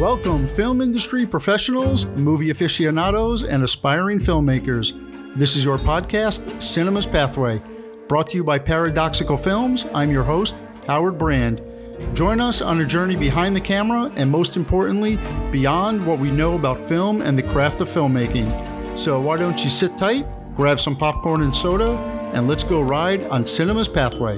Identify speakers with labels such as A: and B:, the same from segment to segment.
A: Welcome, film industry professionals, movie aficionados, and aspiring filmmakers. This is your podcast, Cinema's Pathway, brought to you by Paradoxical Films. I'm your host, Howard Brand. Join us on a journey behind the camera and, most importantly, beyond what we know about film and the craft of filmmaking. So, why don't you sit tight, grab some popcorn and soda, and let's go ride on Cinema's Pathway.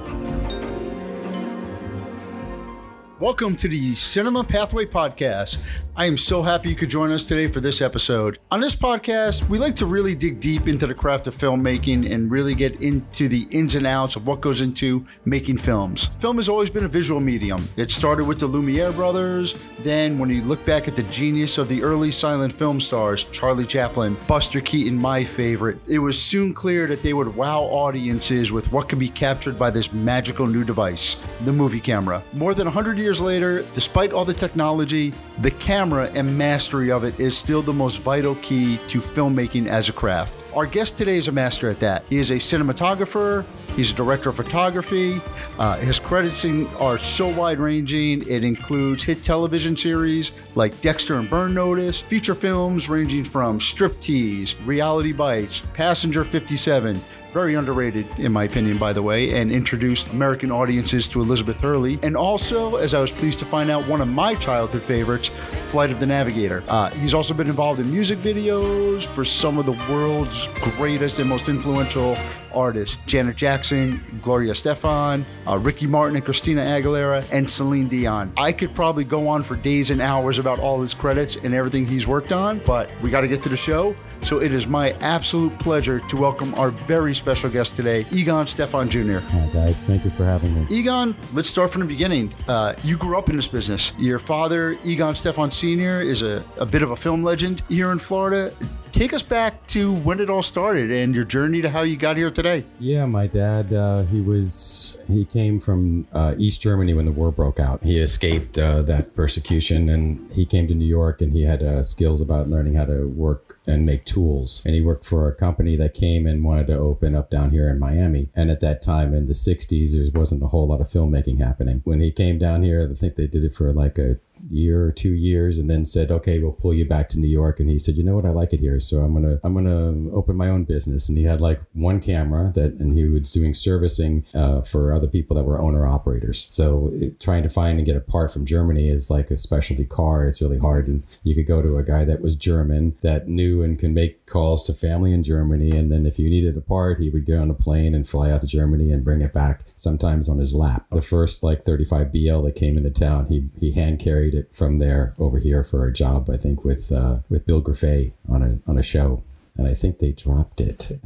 A: Welcome to the Cinema Pathway Podcast. I am so happy you could join us today for this episode. On this podcast, we like to really dig deep into the craft of filmmaking and really get into the ins and outs of what goes into making films. Film has always been a visual medium. It started with the Lumiere brothers, then when you look back at the genius of the early silent film stars, Charlie Chaplin, Buster Keaton, my favorite, it was soon clear that they would wow audiences with what could be captured by this magical new device, the movie camera. More than 100 years later, despite all the technology, the camera and mastery of it is still the most vital key to filmmaking as a craft. Our guest today is a master at that. He is a cinematographer, he's a director of photography. Uh, his credits are so wide ranging, it includes hit television series like Dexter and Burn Notice, feature films ranging from Striptease, Reality Bites, Passenger 57, very underrated in my opinion by the way and introduced american audiences to elizabeth hurley and also as i was pleased to find out one of my childhood favorites flight of the navigator uh, he's also been involved in music videos for some of the world's greatest and most influential artists Janet Jackson, Gloria Stefan, uh, Ricky Martin and Christina Aguilera, and Celine Dion. I could probably go on for days and hours about all his credits and everything he's worked on, but we got to get to the show. So it is my absolute pleasure to welcome our very special guest today, Egon Stephan Jr.
B: Hi, guys. Thank you for having me.
A: Egon, let's start from the beginning. Uh, you grew up in this business. Your father, Egon Stephan Sr., is a, a bit of a film legend here in Florida take us back to when it all started and your journey to how you got here today.
B: Yeah, my dad, uh, he was he came from uh, East Germany when the war broke out. He escaped uh, that persecution and he came to New York and he had uh, skills about learning how to work and make tools. And he worked for a company that came and wanted to open up down here in Miami. And at that time in the 60s, there wasn't a whole lot of filmmaking happening. When he came down here, I think they did it for like a year or two years and then said okay we'll pull you back to new york. And he said you know what? I like it here so i'm gonna i'm gonna open my own business. And he had like one camera that and he was doing servicing uh, for other people that were owner operators. So it, trying to find and get a part from germany is like a specialty car. It's really hard and you could go to a guy that was german that knew and can make calls to family in germany and then if you needed a part he would get on a plane and fly out to germany and bring it back sometimes on his lap. The first like 35 BL that came into town he he hand carried it from there over here for a job. I think with uh, with Bill Grefé on a on a show, and I think they dropped it.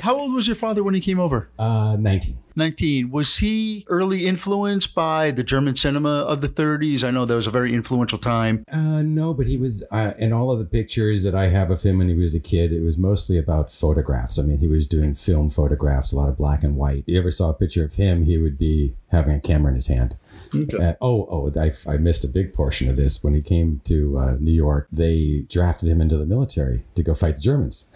A: How old was your father when he came over?
B: Uh, nineteen.
A: 19. Was he early influenced by the German cinema of the 30s? I know that was a very influential time.
B: Uh, no, but he was, uh, in all of the pictures that I have of him when he was a kid, it was mostly about photographs. I mean, he was doing film photographs, a lot of black and white. If you ever saw a picture of him, he would be having a camera in his hand. Okay. Uh, oh, oh, I, I missed a big portion of this. When he came to uh, New York, they drafted him into the military to go fight the Germans.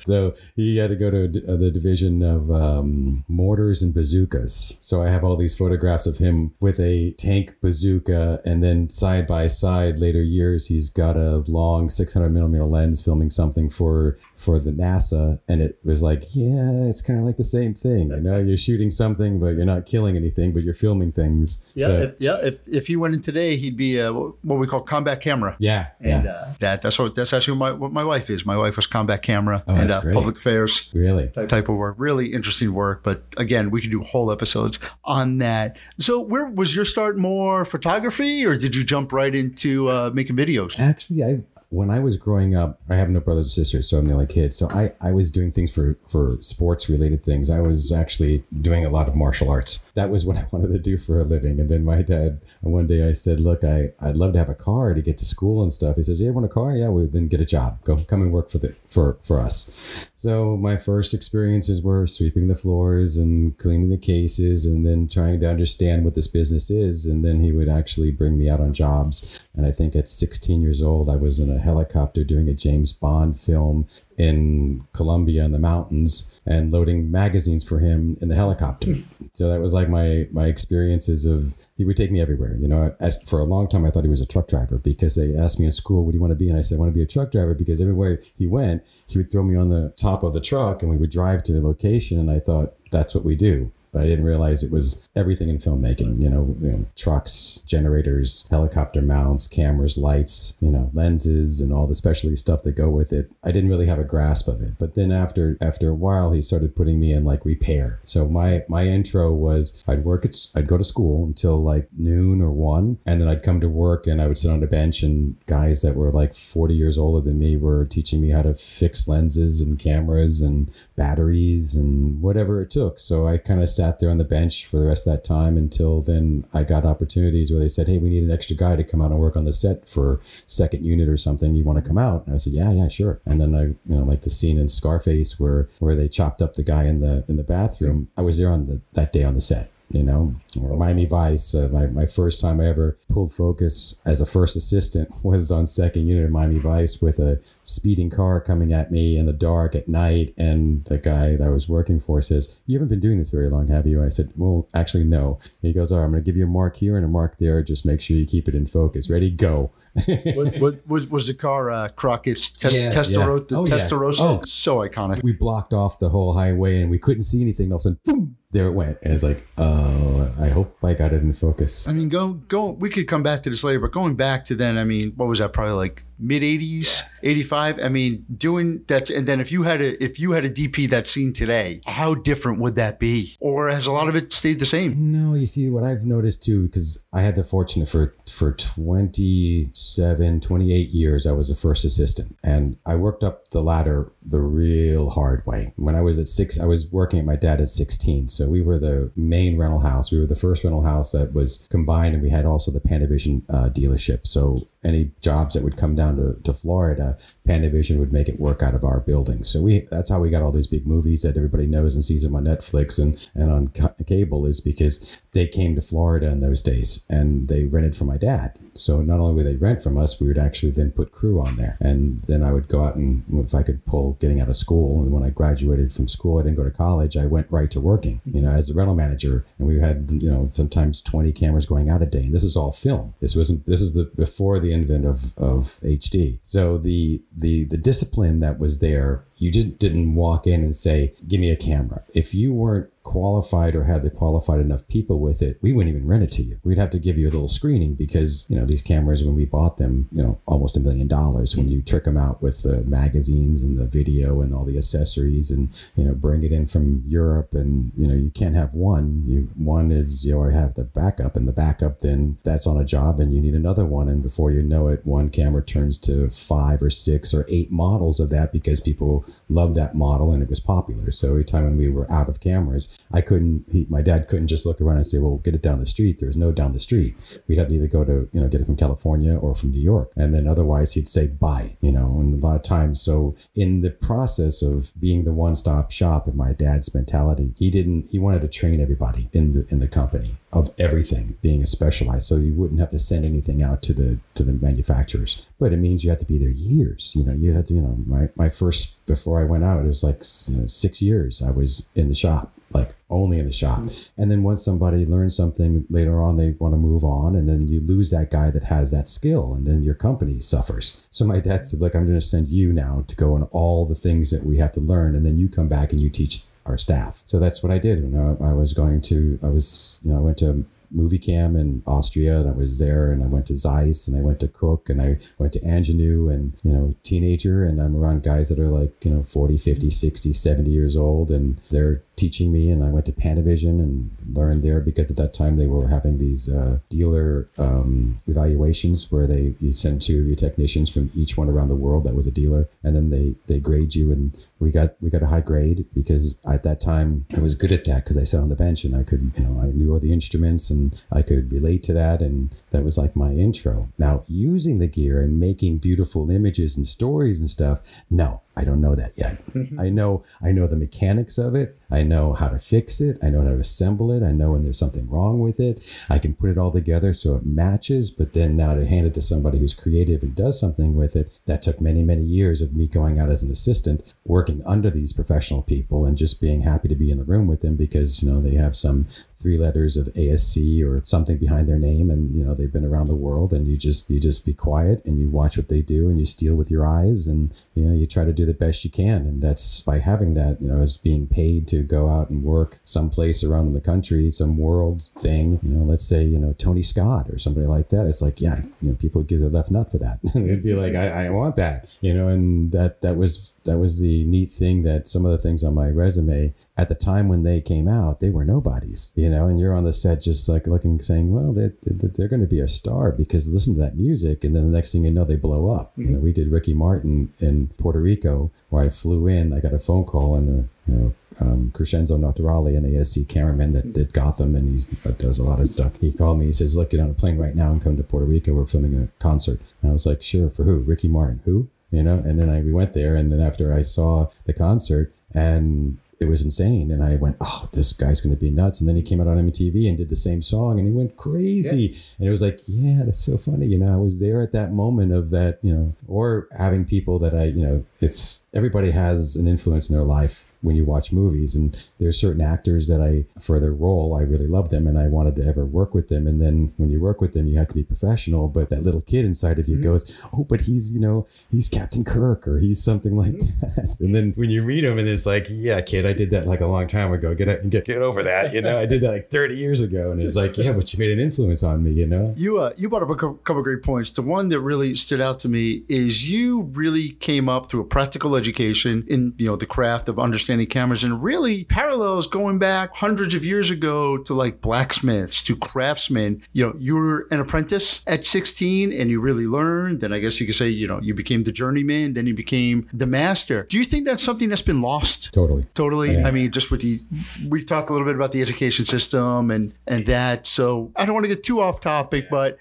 B: so he had to go to uh, the division of um, mortars and bazookas. So I have all these photographs of him with a tank bazooka, and then side by side, later years, he's got a long 600 millimeter lens filming something for for the NASA, and it was like, yeah, it's kind of like the same thing. You know, you're shooting something, but you're not killing anything, but you're filming things.
A: Yeah, so, if, yeah. If if he went in today, he'd be a, what we call combat camera.
B: Yeah,
A: and
B: yeah.
A: Uh, that that's what that's actually my, what my wife is. My wife was combat camera oh, and uh, public affairs.
B: Really,
A: type, type of work. Really interesting work, but again, we could do whole episodes on that. So, where was your start more photography, or did you jump right into uh, making videos?
B: Actually, I when I was growing up, I have no brothers or sisters, so I'm the only kid. So I, I was doing things for, for sports related things. I was actually doing a lot of martial arts. That was what I wanted to do for a living. And then my dad, one day I said, look, I, I'd love to have a car to get to school and stuff. He says, yeah, want a car? Yeah, well, then get a job. Go come and work for the for, for us. So my first experiences were sweeping the floors and cleaning the cases and then trying to understand what this business is. And then he would actually bring me out on jobs. And I think at 16 years old, I was in a helicopter doing a James Bond film in Colombia in the mountains and loading magazines for him in the helicopter. Hmm. so that was like my my experiences of he would take me everywhere. You know, at, for a long time I thought he was a truck driver because they asked me in school, "What do you want to be?" And I said, "I want to be a truck driver," because everywhere he went, he would throw me on the top of the truck and we would drive to a location. And I thought that's what we do but I didn't realize it was everything in filmmaking. You know, you know, trucks, generators, helicopter mounts, cameras, lights, you know, lenses, and all the specialty stuff that go with it. I didn't really have a grasp of it. But then after after a while, he started putting me in like repair. So my my intro was I'd work at I'd go to school until like noon or one, and then I'd come to work and I would sit on a bench, and guys that were like forty years older than me were teaching me how to fix lenses and cameras and batteries and whatever it took. So I kind of sat there on the bench for the rest of that time until then I got opportunities where they said, Hey, we need an extra guy to come out and work on the set for second unit or something. You want to come out? And I said, Yeah, yeah, sure. And then I, you know, like the scene in Scarface where where they chopped up the guy in the in the bathroom. I was there on the that day on the set you know, or Miami Vice. Uh, my, my first time I ever pulled focus as a first assistant was on second unit of Miami Vice with a speeding car coming at me in the dark at night. And the guy that I was working for says, You haven't been doing this very long, have you? I said, Well, actually, no. he goes, All right, I'm going to give you a mark here and a mark there. Just make sure you keep it in focus. Ready? Go.
A: what, what, what, was the car uh, Crockett's test, yeah, Testarossa? Yeah. Oh, Testarossa? Yeah. Oh. So iconic.
B: We blocked off the whole highway and we couldn't see anything. All of a sudden, boom, there it went. And it's like, oh, I hope I got it in focus.
A: I mean, go, go, we could come back to this later, but going back to then, I mean, what was that? Probably like mid 80s, 85. I mean, doing that. And then if you had a, if you had a DP that scene today, how different would that be? Or has a lot of it stayed the same?
B: No, you see what I've noticed too, because I had the fortune for, for 27, 28 years, I was a first assistant and I worked up the ladder the real hard way. When I was at six, I was working at my dad at 16. So we were the main rental house. We were the first rental house that was combined, and we had also the Panavision uh, dealership. So any jobs that would come down to, to Florida, Panavision would make it work out of our building. So we that's how we got all these big movies that everybody knows and sees them on Netflix and, and on ca- cable is because they came to Florida in those days and they rented from my dad. So not only would they rent from us, we would actually then put crew on there. And then I would go out and if I could pull getting out of school. And when I graduated from school, I didn't go to college. I went right to working, you know, as a rental manager. And we had, you know, sometimes 20 cameras going out a day. And this is all film. This wasn't, this is the before the advent of, of HD. So the, the, the discipline that was there, you just didn't walk in and say, give me a camera. If you weren't qualified or had the qualified enough people with it, we wouldn't even rent it to you. We'd have to give you a little screening because, you know, these cameras, when we bought them, you know, almost a million dollars, when you trick them out with the magazines and the video and all the accessories and, you know, bring it in from Europe and, you know, you can't have one. You One is, you know, have the backup and the backup, then that's on a job and you need another one. And before you know it, one camera turns to five or six or eight models of that because people loved that model and it was popular. So every time when we were out of cameras, I couldn't. He, my dad couldn't just look around and say, "Well, get it down the street." There was no down the street. We'd have to either go to you know get it from California or from New York, and then otherwise he'd say buy. You know, and a lot of times. So in the process of being the one stop shop in my dad's mentality, he didn't. He wanted to train everybody in the in the company of everything being specialized so you wouldn't have to send anything out to the to the manufacturers but it means you have to be there years you know you had to you know my, my first before i went out it was like you know, six years i was in the shop like only in the shop. Mm-hmm. And then once somebody learns something later on, they want to move on, and then you lose that guy that has that skill, and then your company suffers. So my dad said, "Look, I'm going to send you now to go on all the things that we have to learn, and then you come back and you teach our staff." So that's what I did. You know, I was going to, I was, you know, I went to Moviecam in Austria, and I was there, and I went to Zeiss, and I went to Cooke, and I went to Angenieux, and you know, teenager, and I'm around guys that are like you know 40, 50, 60, 70 years old, and they're teaching me, and I went to Panavision and learned there because at that time they were having these uh, dealer um, evaluations where they you send two of your technicians from each one around the world that was a dealer, and then they they grade you, and we got we got a high grade because at that time I was good at that because I sat on the bench and I could you know I knew all the instruments and I could relate to that. And that was like my intro. Now, using the gear and making beautiful images and stories and stuff, no, I don't know that yet. Mm-hmm. I know I know the mechanics of it. I know how to fix it. I know how to assemble it. I know when there's something wrong with it. I can put it all together so it matches. But then now to hand it to somebody who's creative and does something with it, that took many, many years of me going out as an assistant, working under these professional people and just being happy to be in the room with them because, you know, they have some three letters of ASC or something behind their name and you know they've been around the world and you just you just be quiet and you watch what they do and you steal with your eyes and you know you try to do the best you can and that's by having that you know as being paid to go out and work someplace around the country some world thing you know let's say you know Tony Scott or somebody like that it's like yeah you know people would give their left nut for that. They'd be like I, I want that you know and that that was that was the neat thing that some of the things on my resume at the time when they came out, they were nobodies, you know, and you're on the set just like looking, saying, well, they, they're going to be a star because listen to that music. And then the next thing you know, they blow up. Mm-hmm. You know, we did Ricky Martin in Puerto Rico where I flew in, I got a phone call and, a, you know, um, Crescenzo Notarile, an ASC cameraman that did Gotham and he does a lot of stuff. He called me. He says, "Look, get on a plane right now and come to Puerto Rico. We're filming a concert." And I was like, "Sure, for who? Ricky Martin? Who?" You know. And then I we went there, and then after I saw the concert, and it was insane. And I went, oh, this guy's going to be nuts. And then he came out on MTV and did the same song and he went crazy. Yeah. And it was like, yeah, that's so funny. You know, I was there at that moment of that, you know, or having people that I, you know, it's everybody has an influence in their life when you watch movies. And there's certain actors that I, for their role, I really love them and I wanted to ever work with them. And then when you work with them, you have to be professional. But that little kid inside of you mm-hmm. goes, oh, but he's, you know, he's Captain Kirk or he's something like mm-hmm. that. And then when you read him and it's like, yeah, kid, I did that like a long time ago. Get get, get over that. You know, I did that like 30 years ago. And it's like, yeah, but you made an influence on me, you know?
A: You, uh, you brought up a couple of great points. The one that really stood out to me is you really came up through a practical education in, you know, the craft of understanding cameras and really parallels going back hundreds of years ago to like blacksmiths, to craftsmen. You know, you were an apprentice at 16 and you really learned. Then I guess you could say, you know, you became the journeyman, then you became the master. Do you think that's something that's been lost?
B: Totally.
A: Totally. Yeah. I mean, just with the, we've talked a little bit about the education system and, and that. So I don't want to get too off topic, but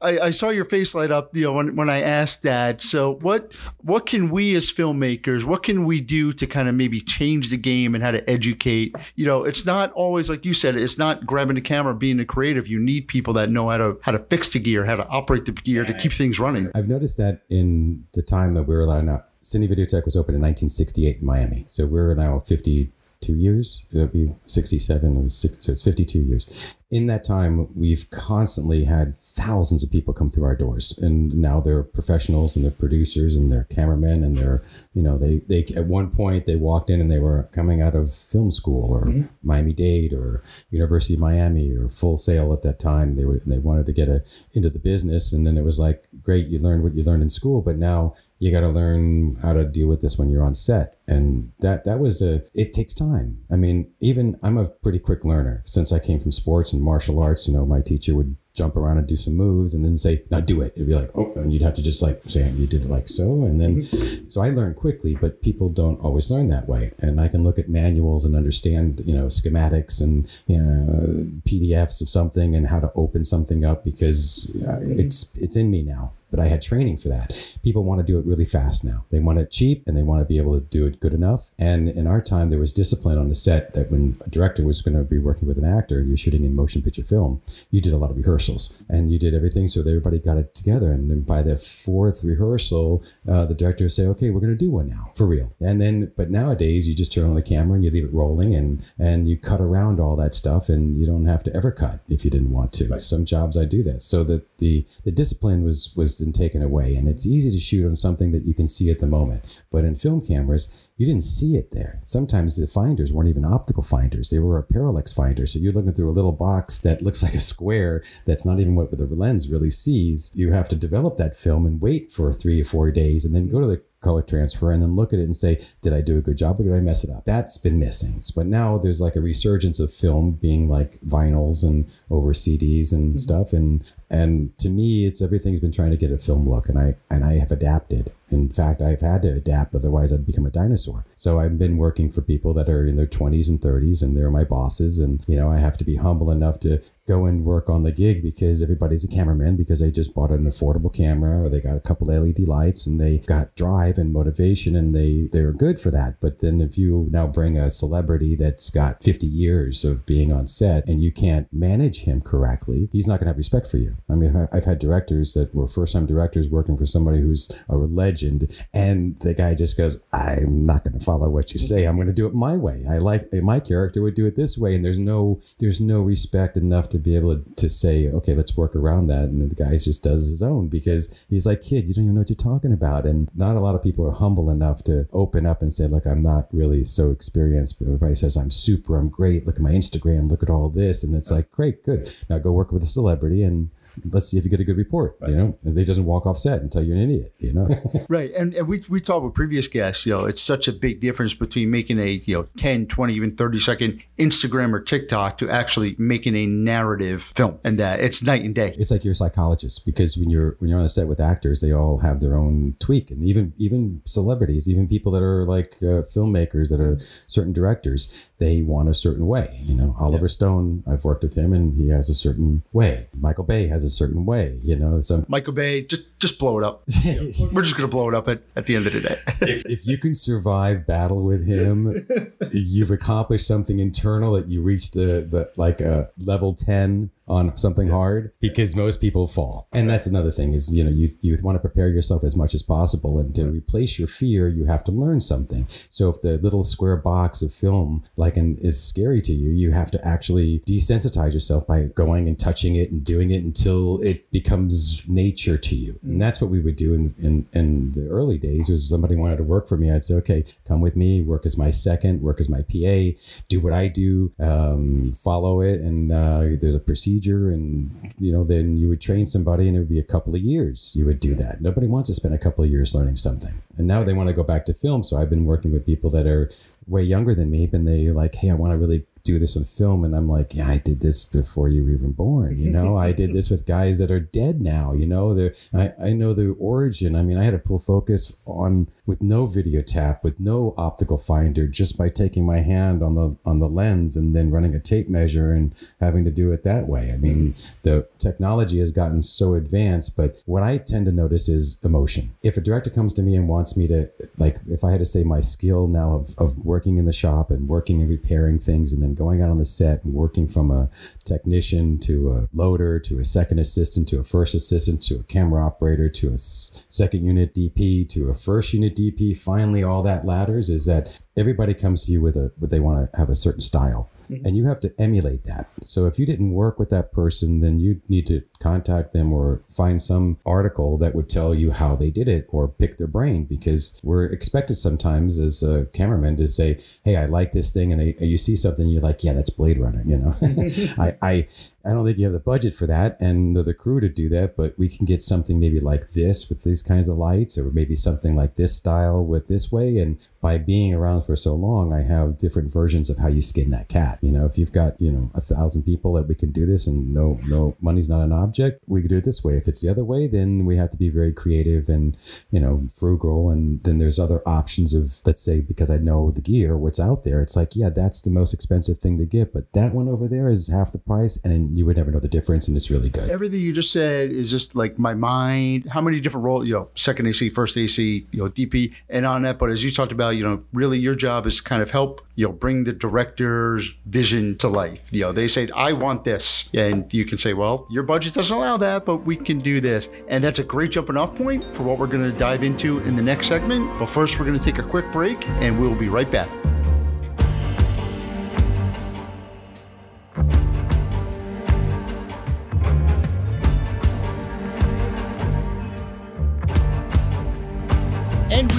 A: I, I saw your face light up, you know, when, when I asked that. So what, what can we as filmmakers, what can we do to kind of maybe change the game and how to educate? You know, it's not always like you said, it's not grabbing the camera, being a creative. You need people that know how to, how to fix the gear, how to operate the gear to keep things running.
B: I've noticed that in the time that we were allowed out, Cine Video Tech was opened in 1968 in Miami. So we're now 52 years. It'll be 67. It was six, so it's 52 years. In that time, we've constantly had thousands of people come through our doors, and now they're professionals and they're producers and they're cameramen and they're, you know, they they at one point they walked in and they were coming out of film school or mm-hmm. Miami Dade or University of Miami or Full Sail at that time. They were they wanted to get a, into the business, and then it was like, great, you learned what you learned in school, but now you got to learn how to deal with this when you're on set and that that was a it takes time i mean even i'm a pretty quick learner since i came from sports and martial arts you know my teacher would jump around and do some moves and then say now do it it'd be like oh and you'd have to just like say you did it like so and then mm-hmm. so i learned quickly but people don't always learn that way and i can look at manuals and understand you know schematics and you know pdfs of something and how to open something up because uh, it's it's in me now but I had training for that. People want to do it really fast now. They want it cheap and they want to be able to do it good enough. And in our time, there was discipline on the set that when a director was going to be working with an actor and you're shooting in motion picture film, you did a lot of rehearsals and you did everything so that everybody got it together. And then by the fourth rehearsal, uh, the director would say, okay, we're going to do one now for real. And then, but nowadays you just turn on the camera and you leave it rolling and, and you cut around all that stuff and you don't have to ever cut if you didn't want to. Right. Some jobs I do that. So that the, the discipline was, was taken away. And it's easy to shoot on something that you can see at the moment. But in film cameras, you didn't see it there. Sometimes the finders weren't even optical finders. They were a parallax finder. So you're looking through a little box that looks like a square that's not even what the lens really sees. You have to develop that film and wait for three or four days and then go to the color transfer and then look at it and say, did I do a good job or did I mess it up? That's been missing. But now there's like a resurgence of film being like vinyls and over CDs and mm-hmm. stuff. And and to me, it's everything's been trying to get a film look, and I and I have adapted. In fact, I've had to adapt, otherwise I'd become a dinosaur. So I've been working for people that are in their 20s and 30s, and they're my bosses, and you know I have to be humble enough to go and work on the gig because everybody's a cameraman because they just bought an affordable camera or they got a couple LED lights and they got drive and motivation and they they're good for that. But then if you now bring a celebrity that's got 50 years of being on set and you can't manage him correctly, he's not going to have respect for you. I mean, I've had directors that were first time directors working for somebody who's a legend and the guy just goes, I'm not going to follow what you say. I'm going to do it my way. I like my character would do it this way. And there's no, there's no respect enough to be able to, say, okay, let's work around that. And the guy just does his own because he's like, kid, you don't even know what you're talking about. And not a lot of people are humble enough to open up and say, look, I'm not really so experienced. But everybody says, I'm super, I'm great. Look at my Instagram, look at all this. And it's like, great, good. Now go work with a celebrity and let's see if you get a good report. Right. You know, and they doesn't walk off set and tell you're an idiot. You know,
A: right? And, and we we talked with previous guests. You know, it's such a big difference between making a you know 10, 20, even thirty second Instagram or TikTok to actually making a narrative film, and that it's night and day.
B: It's like you're a psychologist because when you're when you're on the set with actors, they all have their own tweak, and even even celebrities, even people that are like uh, filmmakers that are certain directors, they want a certain way. You know, Oliver yeah. Stone, I've worked with him, and he has a certain way. Michael Bay has a certain way. You know, so
A: Michael Bay, just just blow it up. We're just gonna blow it up at, at the end of the day.
B: if, if you can survive battle with him, you've accomplished something internal that you reached the the like a level ten on something yeah. hard because most people fall. And that's another thing is, you know, you, you want to prepare yourself as much as possible. And to replace your fear, you have to learn something. So if the little square box of film like an, is scary to you, you have to actually desensitize yourself by going and touching it and doing it until it becomes nature to you. And that's what we would do in, in, in the early days was somebody wanted to work for me. I'd say, okay, come with me, work as my second, work as my PA, do what I do, um, follow it. And uh, there's a procedure and you know then you would train somebody and it would be a couple of years you would do that nobody wants to spend a couple of years learning something and now they want to go back to film so i've been working with people that are way younger than me and they like hey i want to really do this in film and i'm like yeah i did this before you were even born you know? I did this with guys that are dead now you know? They I, I know the origin. I mean i had to pull focus on with no video tap with no optical finder just by taking my hand on the on the lens and then running a tape measure and having to do it that way. I mean the technology has gotten so advanced but what i tend to notice is emotion. If a director comes to me and wants me to like if i had to say my skill now of, of working in the shop and working and repairing things and then and going out on the set and working from a technician to a loader to a second assistant to a first assistant to a camera operator to a second unit DP to a first unit DP. Finally, all that ladders is that everybody comes to you with a, what they want to have a certain style mm-hmm. and you have to emulate that. So if you didn't work with that person, then you need to contact them or find some article that would tell you how they did it or pick their brain because we're expected sometimes as a cameraman to say, "Hey, I like this thing," and they, you see something, you're like, "Yeah, that's Blade Runner," you know. I, I I don't think you have the budget for that and the crew to do that, but we can get something maybe like this with these kinds of lights, or maybe something like this style with this way. And by being around for so long, I have different versions of how you skin that cat. You know, if you've got you know a thousand people that we can do this, and no no money's not an object, we could do it this way. If it's the other way, then we have to be very creative and you know frugal. And then there's other options of let's say because I know the gear, what's out there. It's like yeah, that's the most expensive thing to get, but that one over there is half the price, and you would never know the difference, and it's really good.
A: Everything you just said is just like my mind. How many different roles, you know, second AC, first AC, you know, DP, and on that. But as you talked about, you know, really your job is kind of help, you know, bring the director's vision to life. You know, they say, I want this. And you can say, well, your budget doesn't allow that, but we can do this. And that's a great jumping off point for what we're going to dive into in the next segment. But first, we're going to take a quick break and we'll be right back.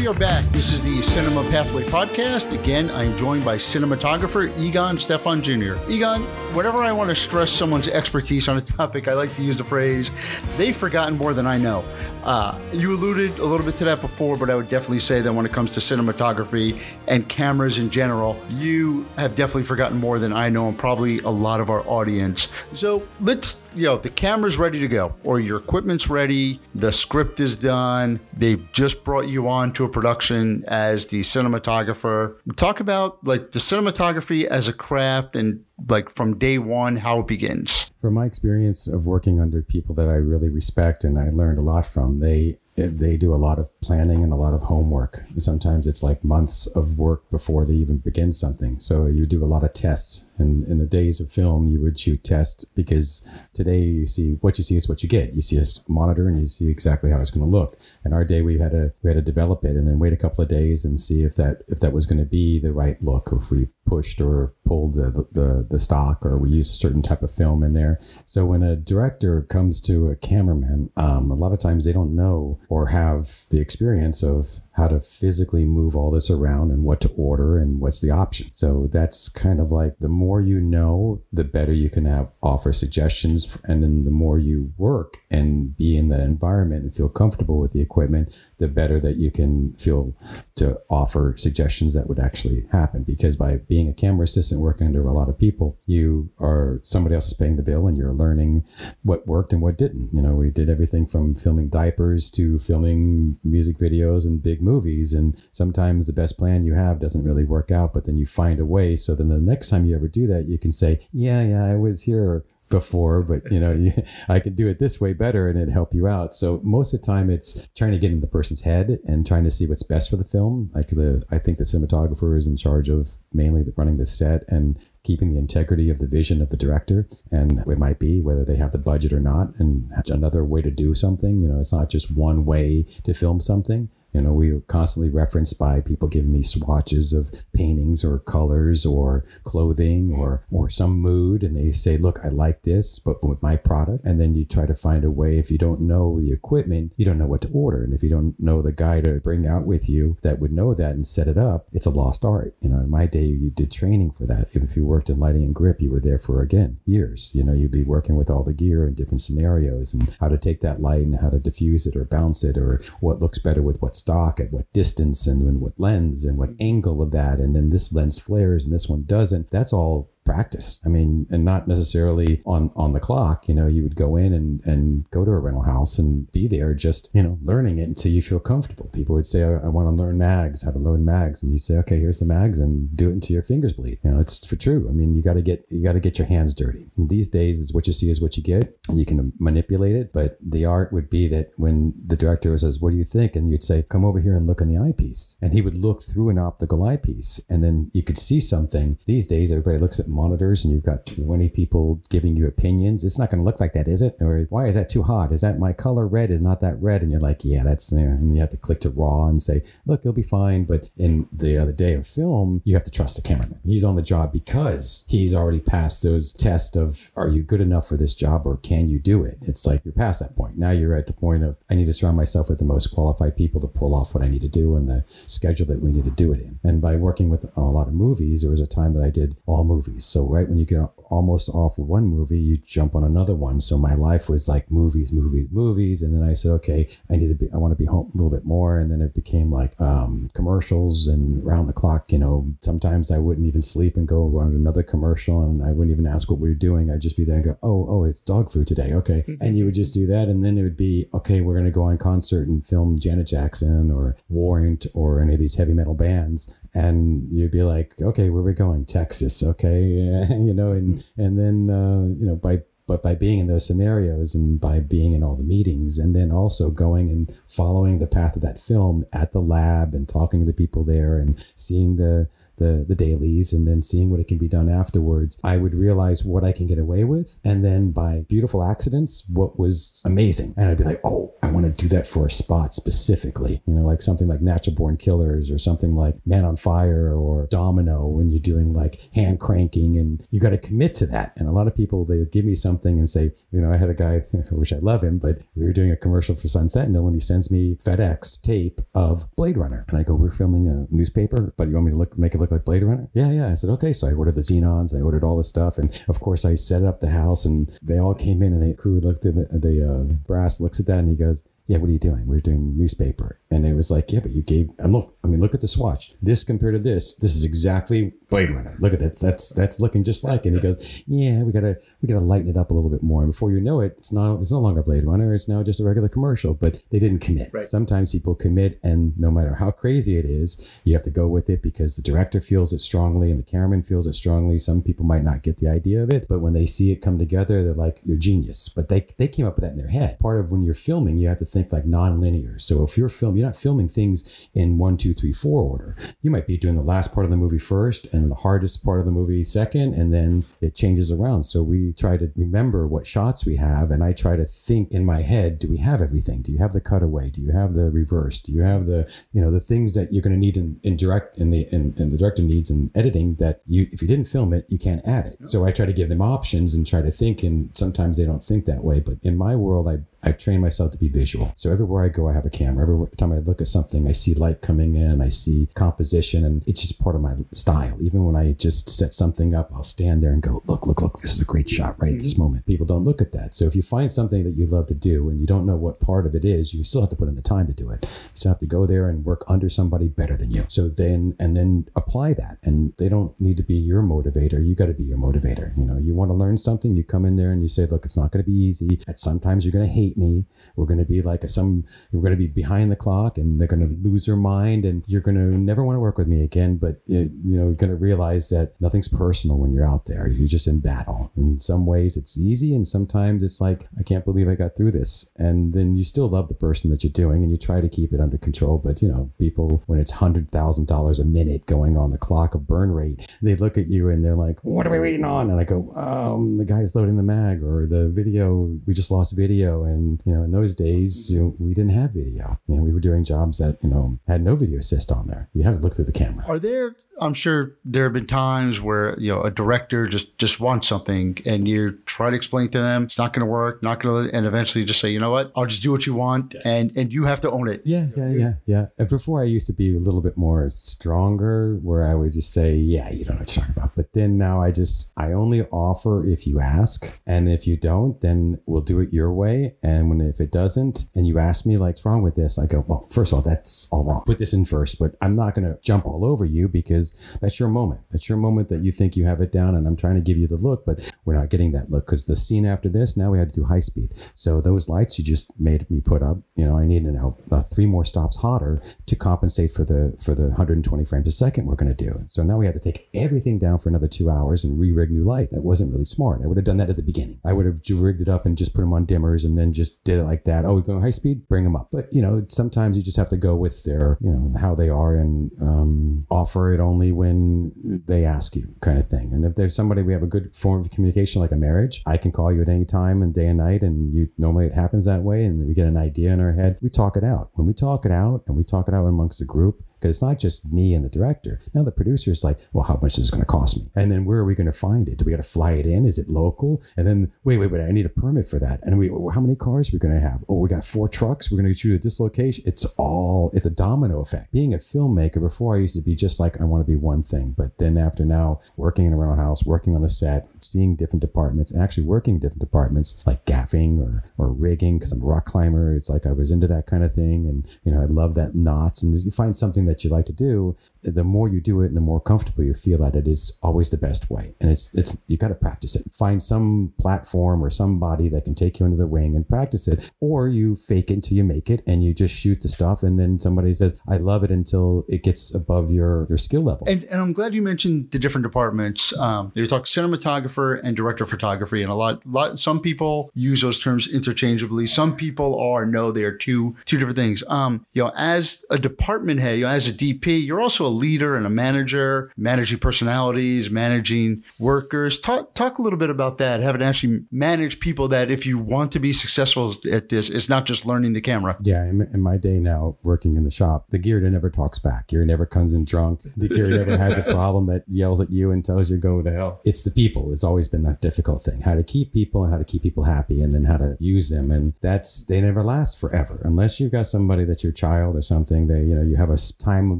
A: We are back. This is the Cinema Pathway Podcast. Again, I am joined by cinematographer Egon Stephan Jr. Egon, whenever I want to stress someone's expertise on a topic, I like to use the phrase, they've forgotten more than I know. Uh, you alluded a little bit to that before, but I would definitely say that when it comes to cinematography and cameras in general, you have definitely forgotten more than I know and probably a lot of our audience. So let's, you know, the camera's ready to go, or your equipment's ready, the script is done, they've just brought you on to a production as the cinematographer. Talk about like the cinematography as a craft and like from day one how it begins.
B: from my experience of working under people that I really respect and I learned a lot from, they they do a lot of planning and a lot of homework. Sometimes it's like months of work before they even begin something. So you do a lot of tests. And in the days of film, you would shoot test because today you see what you see is what you get. You see a monitor and you see exactly how it's going to look. In our day, we had to we had to develop it and then wait a couple of days and see if that if that was going to be the right look, or if we pushed or pulled the, the the stock, or we use a certain type of film in there. So when a director comes to a cameraman, um, a lot of times they don't know or have the experience of how to physically move all this around and what to order and what's the option. So that's kind of like the more you know, the better you can have offer suggestions. And then the more you work and be in that environment and feel comfortable with the equipment, the better that you can feel to offer suggestions that would actually happen. Because by being a camera assistant working under a lot of people, you are somebody else is paying the bill and you're learning what worked and what didn't. You know, we did everything from filming diapers to filming music videos and big movies. And sometimes the best plan you have doesn't really work out, but then you find a way. So then the next time you ever do that, you can say, yeah, yeah, I was here before, but you know, you, I can do it this way better and it help you out. So most of the time it's trying to get in the person's head and trying to see what's best for the film. Like the, I think the cinematographer is in charge of mainly running the set and keeping the integrity of the vision of the director. And it might be whether they have the budget or not and another way to do something. You know, it's not just one way to film something. You know, we were constantly referenced by people giving me swatches of paintings or colors or clothing or or some mood, and they say, "Look, I like this, but with my product." And then you try to find a way. If you don't know the equipment, you don't know what to order, and if you don't know the guy to bring out with you that would know that and set it up, it's a lost art. You know, in my day, you did training for that. If you worked in lighting and grip, you were there for again years. You know, you'd be working with all the gear in different scenarios and how to take that light and how to diffuse it or bounce it or what looks better with what stock at what distance and, and what lens and what mm. angle of that. And then this lens flares and this one doesn't. That's all practice. I mean, and not necessarily on on the clock. You know, you would go in and and go to a rental house and be there, just you know, learning it until you feel comfortable. People would say, oh, "I, I want to learn mags, how to learn mags," and you say, "Okay, here's the mags, and do it until your fingers bleed." You know, it's for true. I mean, you got to get you got to get your hands dirty. And these days, is what you see is what you get. You can manipulate it, but the art would be that when the director says, "What do you think?" and you'd say, "Come over here and look in the eyepiece," and he would look through an optical eyepiece, and then you could see something. These days, everybody looks at monitors and you've got 20 people giving you opinions, it's not going to look like that, is it? Or why is that too hot? Is that my color red is not that red? And you're like, yeah, that's, and you have to click to raw and say, look, it'll be fine. But in the other day of film, you have to trust the cameraman. He's on the job because he's already passed those tests of, are you good enough for this job or can you do it? It's like you're past that point. Now you're at the point of, I need to surround myself with the most qualified people to pull off what I need to do and the schedule that we need to do it in. And by working with a lot of movies, there was a time that I did all movies. So right when you get almost off of one movie, you jump on another one. So my life was like movies, movies, movies. And then I said, okay, I need to be, I want to be home a little bit more. And then it became like um, commercials and round the clock, you know, sometimes I wouldn't even sleep and go on another commercial and I wouldn't even ask what we were doing. I'd just be there and go, oh, oh, it's dog food today. Okay. Mm-hmm. And you would just do that. And then it would be, okay, we're going to go on concert and film Janet Jackson or Warrant or any of these heavy metal bands and you'd be like, okay, where are we going? Texas, okay, you know, and and then uh, you know by but by being in those scenarios and by being in all the meetings and then also going and following the path of that film at the lab and talking to the people there and seeing the the the dailies and then seeing what it can be done afterwards, I would realize what I can get away with. And then by beautiful accidents, what was amazing. And I'd be like, oh, I want to do that for a spot specifically. You know, like something like Natural Born Killers or something like Man on Fire or Domino when you're doing like hand cranking and you got to commit to that. And a lot of people, they give me something and say, you know, I had a guy, wish I love him, but we were doing a commercial for Sun Sentinel and he sends me FedEx tape of Blade Runner. And I go, we're filming a newspaper, but you want me to look, make it look like Blade Runner? Yeah, yeah. I said, okay. So I ordered the Xenons, I ordered all the stuff. And of course, I set up the house and they all came in and the crew looked at the, the uh, brass looks at that and he goes, yeah, what are you doing? We're doing newspaper. And it was like, yeah, but you gave, and look, I mean, look at the swatch. This compared to this, this is exactly Blade Runner. Look at that. That's, that's looking just like, it. and he goes, yeah, we gotta, we gotta lighten it up a little bit more. And before you know it, it's not, it's no longer Blade Runner. It's now just a regular commercial, but they didn't commit.
A: Right.
B: Sometimes people commit and no matter how crazy it is, you have to go with it because the director feels it strongly and the cameraman feels it strongly. Some people might not get the idea of it, but when they see it come together, they're like, you're genius. But they, they came up with that in their head. Part of when you're filming, you have to think like non-linear. So if you're filming, you're not filming things in one, two, three, four order. You might be doing the last part of the movie first and the hardest part of the movie second, and then it changes around. So we try to remember what shots we have, and I try to think in my head, do we have everything? Do you have the cutaway? Do you have the reverse? Do you have the, you know, the things that you're going to need in, in direct in the in, in the director needs in editing that you if you didn't film it, you can't add it. So I try to give them options and try to think, and sometimes they don't think that way. But in my world, I I've trained myself to be visual. So everywhere I go, I have a camera. Every time I look at something, I see light coming in, I see composition, and it's just part of my style. Even when I just set something up, I'll stand there and go, look, look, look, this is a great shot right at this mm-hmm. moment. People don't look at that. So if you find something that you love to do and you don't know what part of it is, you still have to put in the time to do it. You still have to go there and work under somebody better than you. So then, and then apply that. And they don't need to be your motivator. You got to be your motivator. You know, you want to learn something, you come in there and you say, look, it's not going to be easy. At sometimes you're going to hate me. We're going to be like some, we're going to be behind the clock and they're going to lose their mind and you're going to never want to work with me again. But, it, you know, you're going to realize that nothing's personal when you're out there. You're just in battle. In some ways it's easy and sometimes it's like, I can't believe I got through this. And then you still love the person that you're doing and you try to keep it under control. But, you know, people, when it's $100,000 a minute going on the clock of burn rate, they look at you and they're like, what are we waiting on? And I go, um, the guy's loading the mag or the video, we just lost video. And, you know, in those days, you know, we didn't have video. You know, we were doing jobs that, you know, had no video assist on there. You had to look through the camera.
A: Are there? I'm sure there have been times where you know a director just just wants something, and you try to explain to them it's not going to work, not going to, and eventually you just say, you know what, I'll just do what you want, and and you have to own it.
B: Yeah, yeah, yeah, yeah. And before I used to be a little bit more stronger, where I would just say, yeah, you don't know what you're talking about. But then now I just I only offer if you ask, and if you don't, then we'll do it your way. And when if it doesn't, and you ask me like, what's wrong with this? I go, well, first of all, that's all wrong. Put this in first, but I'm not going to jump all over you because that's your moment. That's your moment that you think you have it down, and I'm trying to give you the look, but we're not getting that look because the scene after this, now we had to do high speed. So those lights you just made me put up, you know, I need to know uh, three more stops hotter to compensate for the for the 120 frames a second we're going to do. So now we had to take everything down for another two hours and re-rig new light. That wasn't really smart. I would have done that at the beginning. I would have rigged it up and just put them on dimmers and then just did it like that. Oh, we go high speed, bring them up. But you know, sometimes you just have to go with their, you know, how they are and um, offer it only when they ask you, kind of thing. And if there's somebody we have a good form of communication, like a marriage, I can call you at any time and day and night, and you normally it happens that way, and we get an idea in our head. We talk it out. When we talk it out, and we talk it out amongst the group, because it's not just me and the director. Now the producer's like, well, how much is it going to cost me? And then where are we going to find it? Do we got to fly it in? Is it local? And then wait, wait, wait, I need a permit for that. And we, how many cars are we going to have? Oh, we got four trucks. We're going to shoot at this location. It's all, it's a domino effect. Being a filmmaker, before I used to be just like, I want to be one thing. But then after now, working in a rental house, working on the set, seeing different departments and actually working in different departments like gaffing or, or rigging, because I'm a rock climber. It's like I was into that kind of thing. And, you know, I love that knots and you find something that you like to do, the more you do it and the more comfortable you feel at it is always the best way. And it's it's you got to practice it. Find some platform or somebody that can take you under the wing and practice it, or you fake it until you make it and you just shoot the stuff and then somebody says, "I love it" until it gets above your your skill level.
A: And, and I'm glad you mentioned the different departments. Um, you talk cinematographer and director of photography, and a lot, lot. Some people use those terms interchangeably. Some people are no, they are two two different things. Um, you know, as a department head, you know, as a DP, you're also a leader and a manager, managing personalities, managing workers. Talk talk a little bit about that. Having actually managed people that, if you want to be successful at this, it's not just learning the camera.
B: Yeah, in, in my day now working in the shop, the gear never talks back. Gear never comes in drunk. The gear never has a problem that yells at you and tells you go to hell. It's the people. It's always been that difficult thing. How to keep people and how to keep people happy, and then how to use them. And that's they never last forever unless you've got somebody that's your child or something. They you know you have a time time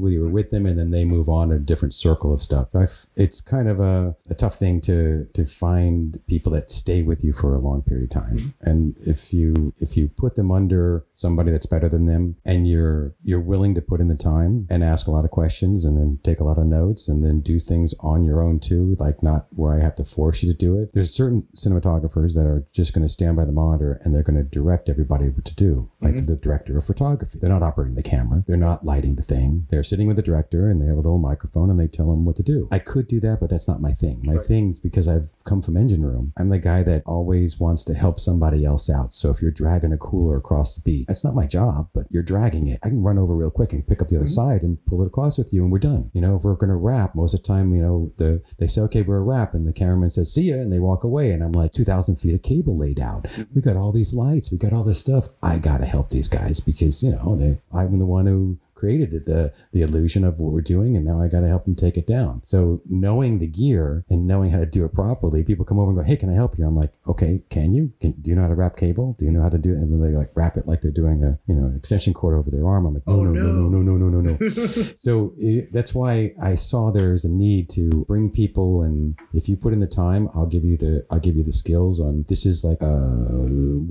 B: we were with them and then they move on a different circle of stuff. I've, it's kind of a, a tough thing to to find people that stay with you for a long period of time.
A: Mm-hmm.
B: And if you if you put them under somebody that's better than them and you're you're willing to put in the time and ask a lot of questions and then take a lot of notes and then do things on your own too, like not where I have to force you to do it. There's certain cinematographers that are just going to stand by the monitor and they're going to direct everybody what to do, like the director of photography. They're not operating the camera. They're not lighting the thing. They're sitting with the director and they have a little microphone and they tell them what to do. I could do that, but that's not my thing. My thing's because I've come from engine room. I'm the guy that always wants to help somebody else out. So if you're dragging a cooler across the beat, that's not my job, but you're dragging it. I can run over real quick and pick up the other mm-hmm. side and pull it across with you and we're done. You know, if we're gonna wrap, most of the time, you know, the they say, okay, we're a wrap, and the cameraman says, see ya, and they walk away. And I'm like, 2,000 feet of cable laid out. Mm-hmm. We got all these lights, we got all this stuff. I gotta help these guys because, you know, they I'm the one who created the the illusion of what we're doing and now I got to help them take it down. So knowing the gear and knowing how to do it properly, people come over and go, "Hey, can I help you?" I'm like, "Okay, can you? Can, do you know how to wrap cable? Do you know how to do it?" And then they like wrap it like they're doing a you know an extension cord over their arm. I'm like, "No,
A: Oh,
B: no, no,
A: no.
B: no, no, no, no, no, no." so it, that's why I saw there's a need to bring people and if you put in the time, I'll give you the I'll give you the skills on this is like uh,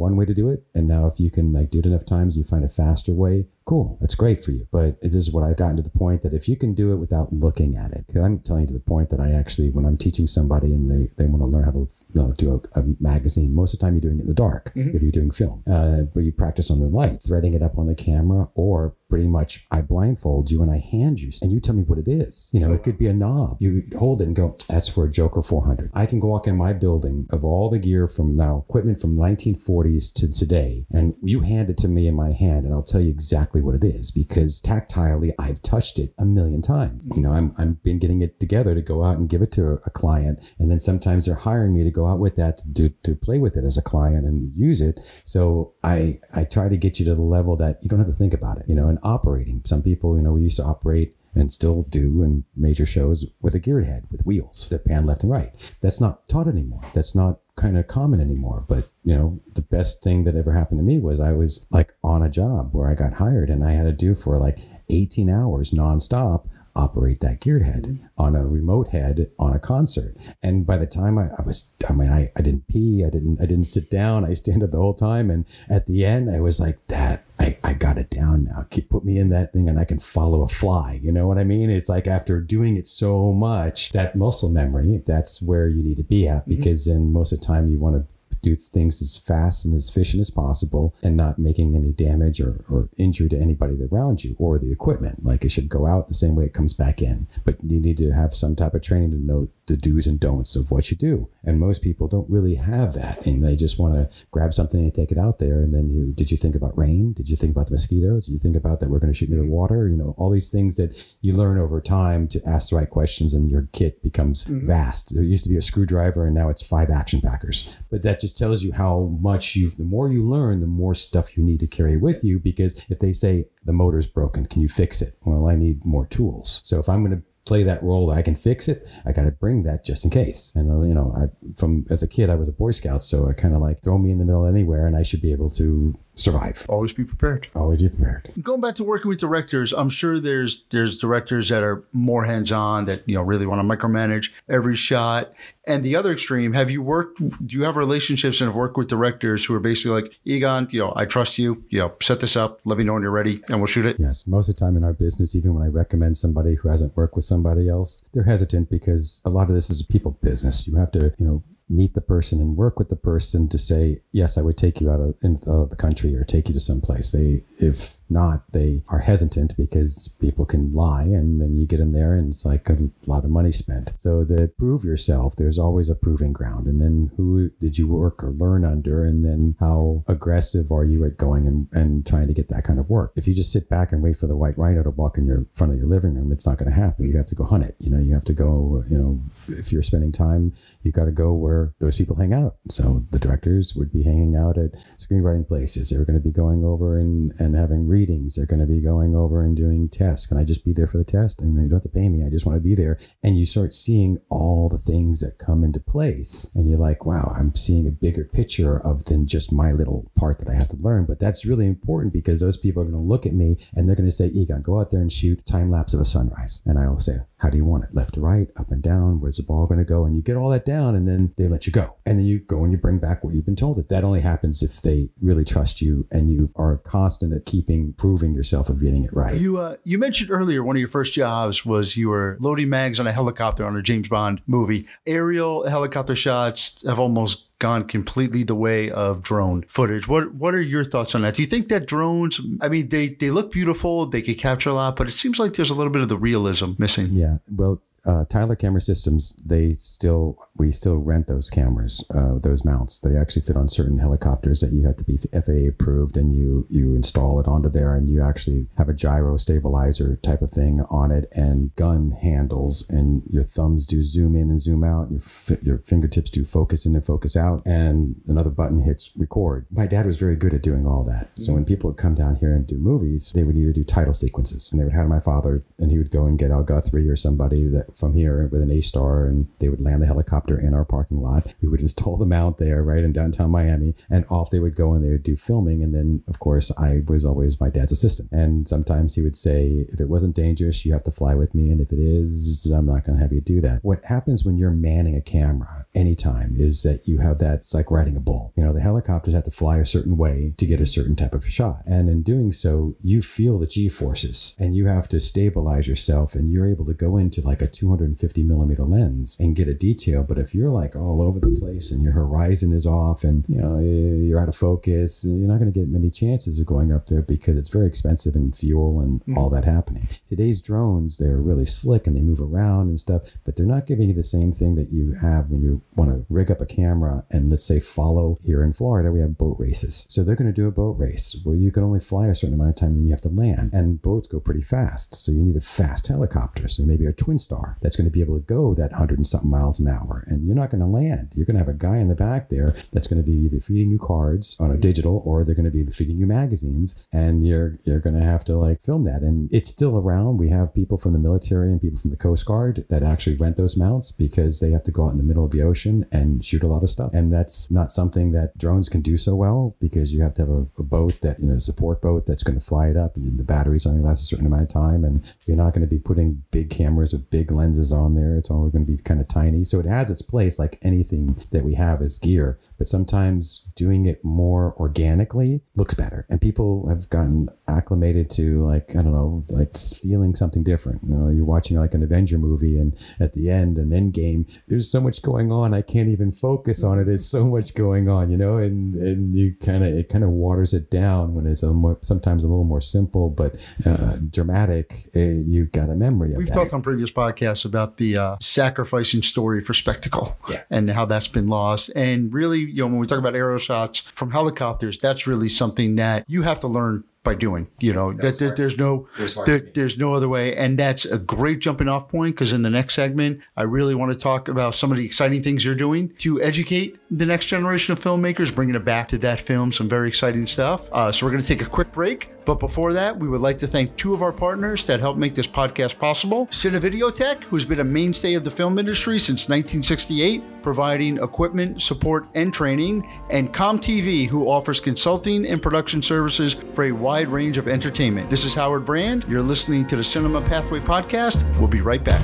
B: one way to do it. And now if you can like do it enough times, you find a faster way. Cool, that's great for you. But this is what I've gotten to the point that if you can do it without looking at it, because I'm telling you to the point that I actually, when I'm teaching somebody and they, they want to learn how to you know, do a, a magazine, most of the time you're doing it in the dark if you're doing film. Uh, but you practice on the light, threading it up on the camera, or pretty much I blindfold you and I hand you, and you tell me what it is. You know, it could be a knob. You hold it and go, that's for a Joker 400. I can go walk in my building of all the gear from now, equipment from 1940s to today, and you hand it to me in my hand, and I'll tell you exactly what it is because tactilely I've touched it a million times. You know, I'm I'm been getting it together to go out and give it to a, client, and then sometimes they're hiring me to go out with that to do to play with it as a client and use it. So I I try to get you to the level that you don't have to think about it. You know, and operating. Some people, you know, we used to operate and still do in major shows with a geared head with wheels that pan left and right. That's not taught anymore. That's not kind of common anymore. But you know, the best thing that ever happened to me was I was like on a job where I got hired and I had to do for like 18 hours nonstop operate that geared head mm-hmm. on a remote head on a concert. And by the time I, I was, I mean, I, I didn't pee, I didn't, I didn't sit down, I stand up the whole time. And at the end, I was like, that, I, I got it down now. Keep, put me in that thing and I can follow a fly. You know what I mean? It's like after doing it so much, that muscle memory, that's where you need to be at mm-hmm. because then most of the time you want to do things as fast and as efficient as possible and not making any damage or, or injury to anybody around you or the equipment. Like it should go out the same way it comes back in. But you need to have some type of training to know the do's and don'ts of what you do. And most people don't really have that. And they just want to grab something and take it out there. And then you, did you think about rain? Did you think about the mosquitoes? Did you think about that we're going to shoot into the mm-hmm. water? You know, all these things that you learn over time to ask the right questions and your kit becomes mm-hmm. vast. There used to be a screwdriver and now it's five action packers. But that just tells you how much you've, the more you learn, the more stuff you need to carry with you. Because if they say the motor's broken, can you fix it? Well, I need more tools. So if I'm going to play that role I can fix it. I got to bring that just in case. And uh, you know I from as a kid I was a boy scout so I kind of like throw me in the middle anywhere and I should be able to survive
A: Always be prepared.
B: always be prepared
A: Going back to working with directors, I'm sure there's there's directors that are more hands-on that you know really want to micromanage every shot. And the other extreme, have you worked? Do you have relationships and have worked with directors who are basically like Egon? You know, I trust you. You know, set this up. Let me know when you're ready, and we'll shoot it.
B: Yes, most of the time in our business, even when I recommend somebody who hasn't worked with somebody else, they're hesitant because a lot of this is a people business. You have to, you know, meet the person and work with the person to say, yes, I would take you out of, in, out of the country or take you to someplace. They, if not, they are hesitant because people can lie and then you get in there and it's like a lot of money spent. So that prove yourself, there's always a proving ground. And then who did you work or learn under? And then how aggressive are you at going and, and trying to get that kind of work? If you just sit back and wait for the white rhino to walk in your front of your living room, it's not going to happen. You have to go hunt it. You know, you have to go, you know, if you're spending time, you got to go where those people hang out. So the directors would be hanging out at screenwriting places. They were going to be going over and, and having readings. They're going to be going over and doing tests. Can I just be there for the test? Mean, you don't have to pay me. I just want to be there. And you start seeing all the things that come into place. And you're like, wow, I'm seeing a bigger picture of than just my little part that I have to learn. But that's really important because those people are going to look at me and they're going to say, Egon, go out there and shoot time lapse of a sunrise. And I will say, how do you want it? Left to right, up and down? Where's the ball going to go? And you get all that down and then they let you go. And then you go and you bring back what you've been told. That that only happens if they really trust you and you are constant at keeping proving yourself of getting it right.
A: You uh, you mentioned earlier one of your first jobs was you were loading mags on a helicopter on a James Bond movie. Aerial helicopter shots have almost gone completely the way of drone footage. What what are your thoughts on that? Do you think that drones I mean they they look beautiful, they could capture a lot, but it seems like there's a little bit of the realism missing.
B: Yeah. Well, uh, Tyler Camera Systems, they still we still rent those cameras, uh, those mounts. They actually fit on certain helicopters that you have to be FAA approved, and you you install it onto there, and you actually have a gyro stabilizer type of thing on it, and gun handles, and your thumbs do zoom in and zoom out. Your fi- your fingertips do focus in and focus out, and another button hits record. My dad was very good at doing all that. So when people would come down here and do movies, they would either do title sequences, and they would have my father, and he would go and get Al Guthrie or somebody that from here with an A star, and they would land the helicopter in our parking lot. We would install the mount there, right in downtown Miami, and off they would go and they would do filming. And then, of course, I was always my dad's assistant. And sometimes he would say, if it wasn't dangerous, you have to fly with me, and if it is, I'm not going to have you do that. What happens when you're manning a camera anytime is that you have that. It's like riding a bull. You know, the helicopters have to fly a certain way to get a certain type of shot, and in doing so, you feel the G forces, and you have to stabilize yourself, and you're able to go into like a 250 millimeter lens and get a detail. But if you're like all over the place and your horizon is off and you know you're out of focus, you're not going to get many chances of going up there because it's very expensive in fuel and mm-hmm. all that happening. Today's drones, they're really slick and they move around and stuff, but they're not giving you the same thing that you have when you want to rig up a camera and let's say follow here in Florida, we have boat races. So they're going to do a boat race Well, you can only fly a certain amount of time and then you have to land. And boats go pretty fast. So you need a fast helicopter. So maybe a twin star that's going to be able to go that hundred and something miles an hour. And you're not going to land. You're going to have a guy in the back there that's going to be either feeding you cards on a digital or they're going to be feeding you magazines. And you're you're going to have to like film that. And it's still around. We have people from the military and people from the Coast Guard that actually rent those mounts because they have to go out in the middle of the ocean and shoot a lot of stuff. And that's not something that drones can do so well because you have to have a, a boat that, you know, support boat that's going to fly it up and the batteries only last a certain amount of time. And you're not going to be putting big cameras with big lenses on there. It's all going to be kind of tiny. So it has its place like anything that we have as gear. But sometimes doing it more organically looks better. And people have gotten acclimated to like, I don't know, like feeling something different. You know, you're watching like an Avenger movie and at the end, an end game, there's so much going on. I can't even focus on it. There's so much going on, you know, and, and you kind of, it kind of waters it down when it's a more, sometimes a little more simple, but uh, dramatic. Uh, you've got a memory of it.
A: We've
B: that.
A: talked on previous podcasts about the uh, sacrificing story for spectacle
B: Yeah.
A: and how that's been lost. And really, you know, when we talk about aero shots from helicopters, that's really something that you have to learn by doing. You know, that, that there's no there, there's no other way, and that's a great jumping off point because in the next segment, I really want to talk about some of the exciting things you're doing to educate the next generation of filmmakers, bringing it back to that film. Some very exciting stuff. Uh, so we're going to take a quick break, but before that, we would like to thank two of our partners that help make this podcast possible: Cine Video Tech, who's been a mainstay of the film industry since 1968, providing equipment, support, and training, and ComTV, who offers consulting and production services for a wide range of entertainment. This is Howard Brand. You're listening to the Cinema Pathway Podcast. We'll be right back.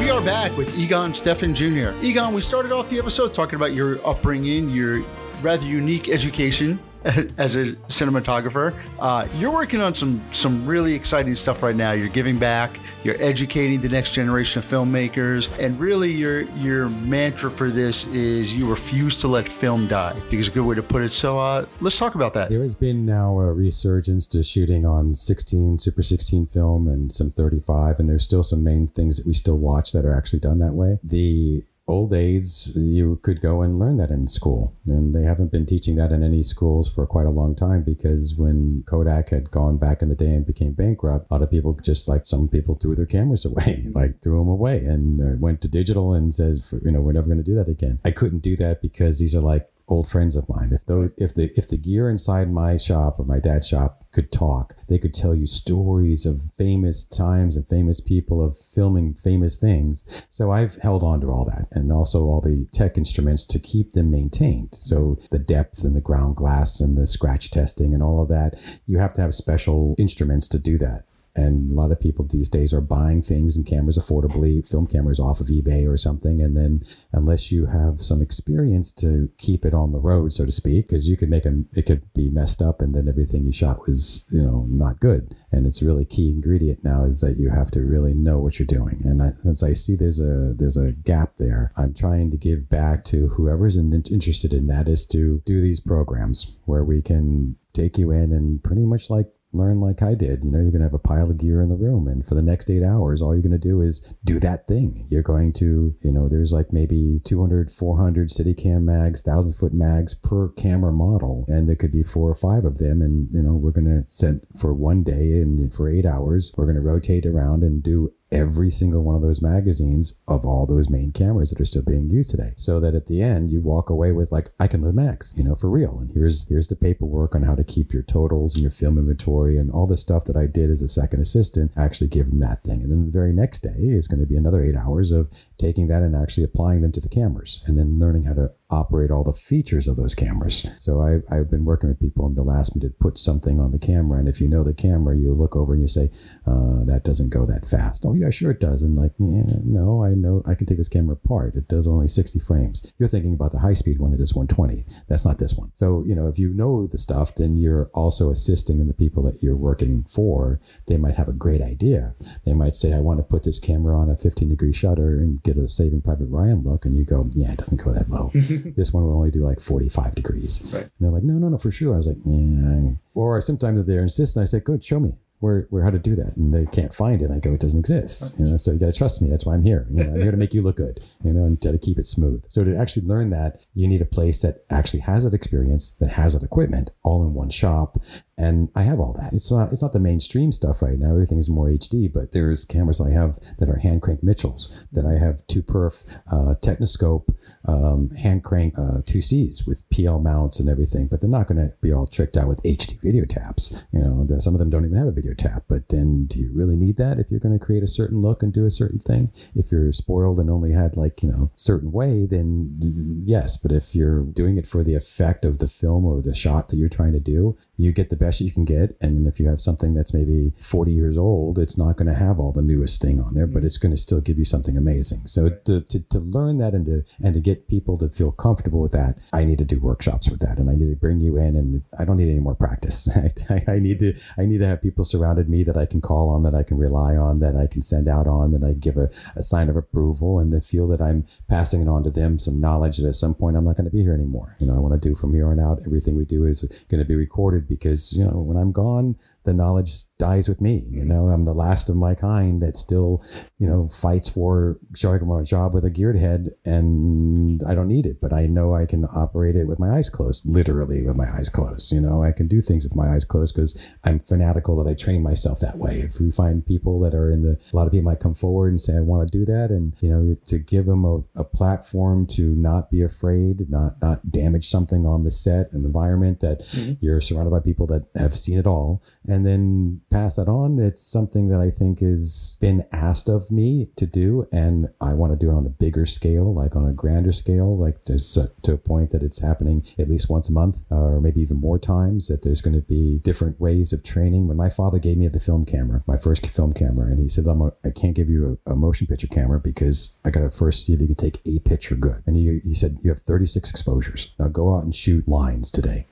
A: We are back with Egon Stephan Jr. Egon, we started off the episode talking about your upbringing, your rather unique education as a cinematographer. Uh, you're working on some some really exciting stuff right now. You're giving back. You're educating the next generation of filmmakers, and really, your your mantra for this is you refuse to let film die. I think is a good way to put it. So uh, let's talk about that.
B: There has been now a resurgence to shooting on 16, Super 16 film and some 35, and there's still some main things that we still watch that are actually done that way. The old days, you could go and learn that in school. And they haven't been teaching that in any schools for quite a long time because when Kodak had gone back in the day and became bankrupt, a lot of people just like some people threw their cameras away, like threw them away and uh, went to digital and said, you know, we're never going to do that again. I couldn't do that because these are like old friends of mine. If those, if the if the gear inside my shop or my dad's shop could talk, they could tell you stories of famous times and famous people of filming famous things. So I've held on to all that, and also all the tech instruments to keep them maintained. So the depth and the ground glass and the scratch testing and all of that, you have to have special instruments to do that. And a lot of people these days are buying things and cameras affordably, film cameras off of eBay or something. And then, unless you have some experience to keep it on the road, so to speak, because you could make them, it could be messed up and then everything you shot was, you know, not good. And it's really key ingredient now is that you have to really know what you're doing. And I, since I see there's a there's a gap there, I'm trying to give back to whoever's in, interested in that is to do these programs where we can take you in and pretty much like learn like I did. You know, you're going to have a pile of gear in the room, and for the next eight hours, all you're going to do is do that thing. You're going to, you know, there's like maybe 200, 400 city cam mags, 1,000 foot mags per camera model, and there could be four or five of them. And, you know, we're going to set for one day and for eight hours, we're going to rotate around and do every single one of those magazines of all those main cameras that are still being used today. So that at the end you walk away with like i can load mags you know for real. And here's here's the paperwork on how to keep your totals and your film inventory and all the stuff that i did as a second assistant actually give them that thing. And then the very next day is going to be another eight hours of taking that and actually applying them to the cameras and then learning how to operate all the features of those cameras. So I've, I've been working with people and they'll ask me to put something on the camera. And if you know the camera, you look over and you say, uh, that doesn't go that fast. Oh, yeah, sure it does. And like, yeah, no, I know I can take this camera apart. It does only 60 frames. You're thinking about the high speed one that is 120. That's not this one. So, you know, if you know the stuff, then you're also assisting in the people that you're working for. They might have a great idea. They might say, I want to put this camera on a 15 degree shutter and get a Saving Private Ryan look. And you go, yeah, it doesn't go that low. this one will only do like 45 degrees. Right. And they're like, no, no, no, for sure. I was like, yeah. Or sometimes they're insistent. I say, good, show me where, where how to do that and they can't find it i go it doesn't exist you know so you got to trust me that's why i'm here you know i'm here to make you look good you know and to keep it smooth so to actually learn that you need a place that actually has that experience that has that equipment all in one shop and I have all that. It's not it's not the mainstream stuff right now. Everything is more HD, but there's cameras I have that are hand crank Mitchells. That I have two perf uh, Techniscope um, hand crank uh, two Cs with PL mounts and everything. But they're not going to be all tricked out with HD video taps. You know, some of them don't even have a video tap. But then, do you really need that if you're going to create a certain look and do a certain thing? If you're spoiled and only had like you know certain way, then yes. But if you're doing it for the effect of the film or the shot that you're trying to do, you get the best you can get. And if you have something that's maybe 40 years old, it's not going to have all the newest thing on there, but mm-hmm. it's going to still give you something amazing. So to, to, to learn that and to, and to get people to feel comfortable with that, I need to do workshops with that. And I need to bring you in and I don't need any more practice. I, I need to, I need to have people surrounded me that I can call on, that I can rely on, that I can send out on, that I give a, a sign of approval and to feel that I'm passing it on to them some knowledge that at some point I'm not going to be here anymore. You know, I want to do from here on out, everything we do is going to be recorded because, you know, when I'm gone, the knowledge dies with me. You know, I'm the last of my kind that still, you know, fights for showing up on a job with a geared head and I don't need it, but I know I can operate it with my eyes closed, literally with my eyes closed. You know, I can do things with my eyes closed because I'm fanatical that I train myself that way. If we find people that are in the, a lot of people might come forward and say, I want to do that. And, you know, to give them a, a platform to not be afraid, not, not damage something on the set, an environment that mm-hmm. you're surrounded by people that have seen it all and then pass that on. It's something that I think has been asked of me to do, and I want to do it on a bigger scale, like on a grander scale, like to, to a point that it's happening at least once a month, or maybe even more times. That there's going to be different ways of training. When my father gave me the film camera, my first film camera, and he said, I'm a, I can't give you a, a motion picture camera because I got to first see if you can take a picture good. And he, he said, You have 36 exposures. Now go out and shoot lines today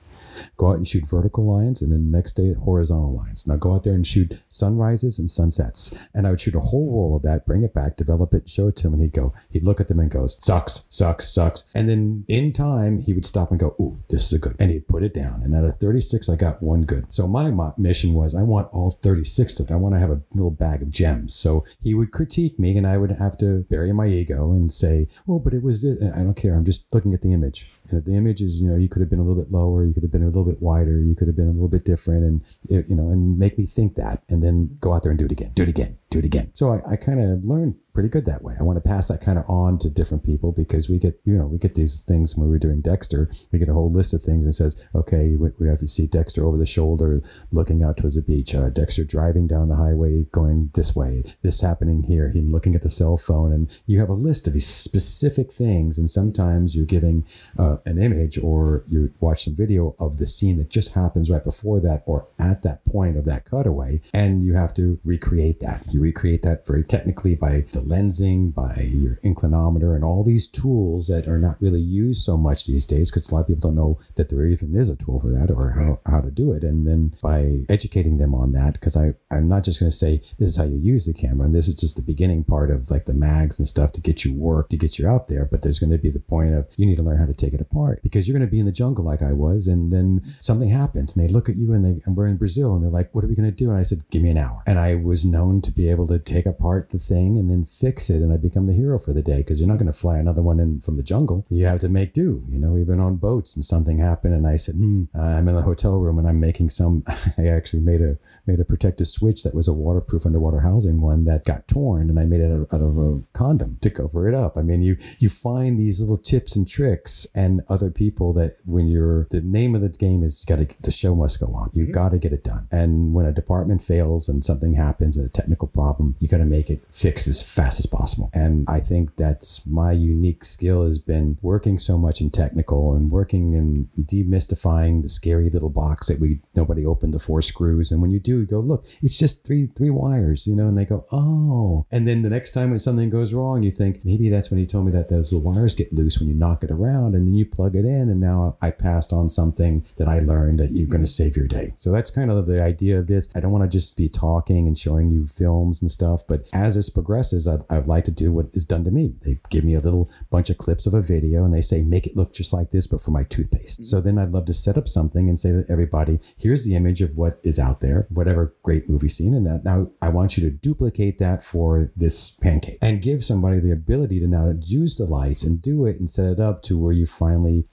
B: Go out and shoot vertical lines, and then the next day horizontal lines. Now go out there and shoot sunrises and sunsets. And I would shoot a whole roll of that, bring it back, develop it, show it to him, and he'd go, he'd look at them and goes, sucks, sucks, sucks. And then in time, he would stop and go, ooh, this is a good. And he'd put it down. And out of 36, I got one good. So my mission was I want all 36 of them. I want to have a little bag of gems. So he would critique me, and I would have to bury my ego and say, oh, but it was. I don't care. I'm just looking at the image. The image is, you know, you could have been a little bit lower, you could have been a little bit wider, you could have been a little bit different, and you know, and make me think that, and then go out there and do it again, do it again, do it again. So I, I kind of learned pretty good that way. I want to pass that kind of on to different people because we get, you know, we get these things when we are doing Dexter. We get a whole list of things and says, okay, we, we have to see Dexter over the shoulder, looking out towards the beach. Uh, Dexter driving down the highway, going this way. This happening here. Him looking at the cell phone, and you have a list of these specific things. And sometimes you're giving uh, an image, or you watch some video of the scene that just happens right before that, or at that point of that cutaway, and you have to recreate that. You recreate that very technically by the lensing, by your inclinometer, and all these tools that are not really used so much these days because a lot of people don't know that there even is a tool for that or how, how to do it. And then by educating them on that, because I'm not just going to say this is how you use the camera, and this is just the beginning part of like the mags and stuff to get you work to get you out there. But there's going to be the point of you need to learn how to take it apart because you're going to be in the jungle like I was, and then something happens, and they look at you, and they and we're in Brazil, and they're like, "What are we going to do?" And I said, "Give me an hour." And I was known to be able to take apart the thing and then fix it, and I become the hero for the day because you're not going to fly another one in from the jungle. You have to make do. You know, we've been on boats, and something happened, and I said, "Hmm." I'm in the hotel room, and I'm making some. I actually made a made a protective switch that was a waterproof underwater housing one that got torn, and I made it out of, out of a condom to cover it up. I mean, you you find these little tips and tricks, and other people that when you're the name of the game is got to the show must go on. You mm-hmm. got to get it done. And when a department fails and something happens, a technical problem, you got to make it fixed as fast as possible. And I think that's my unique skill has been working so much in technical and working in demystifying the scary little box that we nobody opened the four screws. And when you do, you go look, it's just three three wires, you know. And they go, oh. And then the next time when something goes wrong, you think maybe that's when he told me that those wires get loose when you knock it around, and then you plug it in, and now I passed on something that I learned that you're going to save your day. So that's kind of the idea of this. I don't want to just be talking and showing you films and stuff, but as this progresses, I'd, I'd like to do what is done to me. They give me a little bunch of clips of a video and they say, make it look just like this, but for my toothpaste. Mm-hmm. So then I'd love to set up something and say to everybody, here's the image of what is out there, whatever great movie scene. And that now I want you to duplicate that for this pancake and give somebody the ability to now use the lights and do it and set it up to where you finally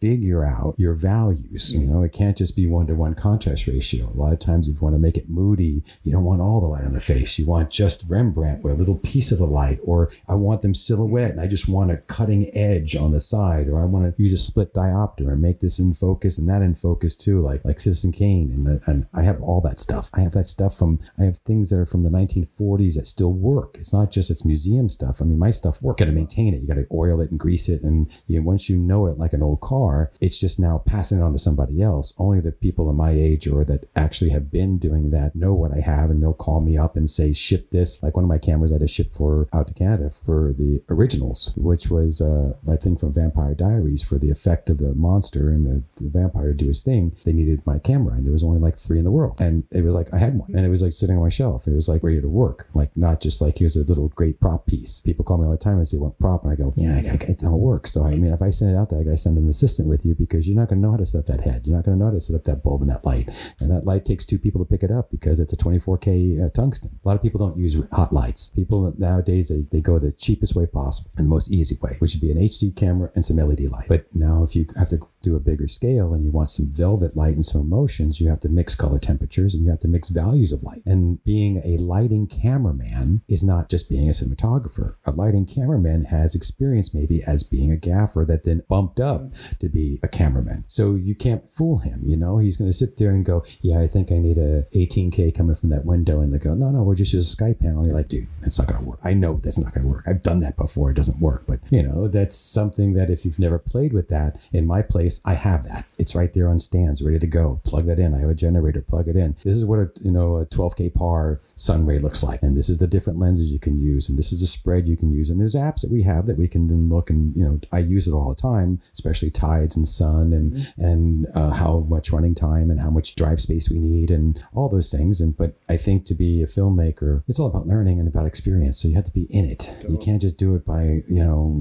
B: figure out your values. You mm. know, it can't just be one to one contrast ratio. A lot of times, if you want to make it moody, you don't want all the light on the face. You want just Rembrandt with a little piece of the light, or I want them silhouette and I just want a cutting edge on the side, or I want to use a split diopter and make this in focus and that in focus too, like like Citizen Kane. And, the, and I have all that stuff. I have that stuff from, I have things that are from the 1940s that still work. It's not just it's museum stuff. I mean, my stuff work. You got to maintain it. You got to oil it and grease it. And you know, once you know it like an old car, are. It's just now passing it on to somebody else. Only the people in my age or that actually have been doing that know what I have, and they'll call me up and say, "Ship this." Like one of my cameras I had to ship for out to Canada for the originals, which was uh, I think from Vampire Diaries for the effect of the monster and the, the vampire to do his thing. They needed my camera, and there was only like three in the world, and it was like I had one, and it was like sitting on my shelf. It was like ready to work, like not just like here's a little great prop piece. People call me all the time and say, "What prop?" And I go, "Yeah, I, I, it don't work." So I mean, if I send it out there, I got to send an assistant with you because you're not going to know how to set up that head. You're not going to know how to set up that bulb and that light. And that light takes two people to pick it up because it's a 24K uh, tungsten. A lot of people don't use hot lights. People nowadays, they, they go the cheapest way possible and the most easy way, which would be an HD camera and some LED light. But now if you have to do a bigger scale and you want some velvet light and some emotions, you have to mix color temperatures and you have to mix values of light. And being a lighting cameraman is not just being a cinematographer. A lighting cameraman has experience maybe as being a gaffer that then bumped up to be a cameraman. So you can't fool him, you know? He's going to sit there and go, Yeah, I think I need a 18K coming from that window. And they go, No, no, we're just use a SkyPanel. And you're like, Dude, it's not going to work. I know that's not going to work. I've done that before. It doesn't work. But, you know, that's something that if you've never played with that, in my place, I have that. It's right there on stands, ready to go. Plug that in. I have a generator. Plug it in. This is what a you know a 12k par Sunray looks like, and this is the different lenses you can use, and this is the spread you can use. And there's apps that we have that we can then look and you know I use it all the time, especially Tide tides and sun and
A: Mm-hmm.
B: and uh, how much running time and how much drive space we need and all those things. And but I think to be a filmmaker, it's all about learning and about experience. So you have to be in it. You can't just do it by you know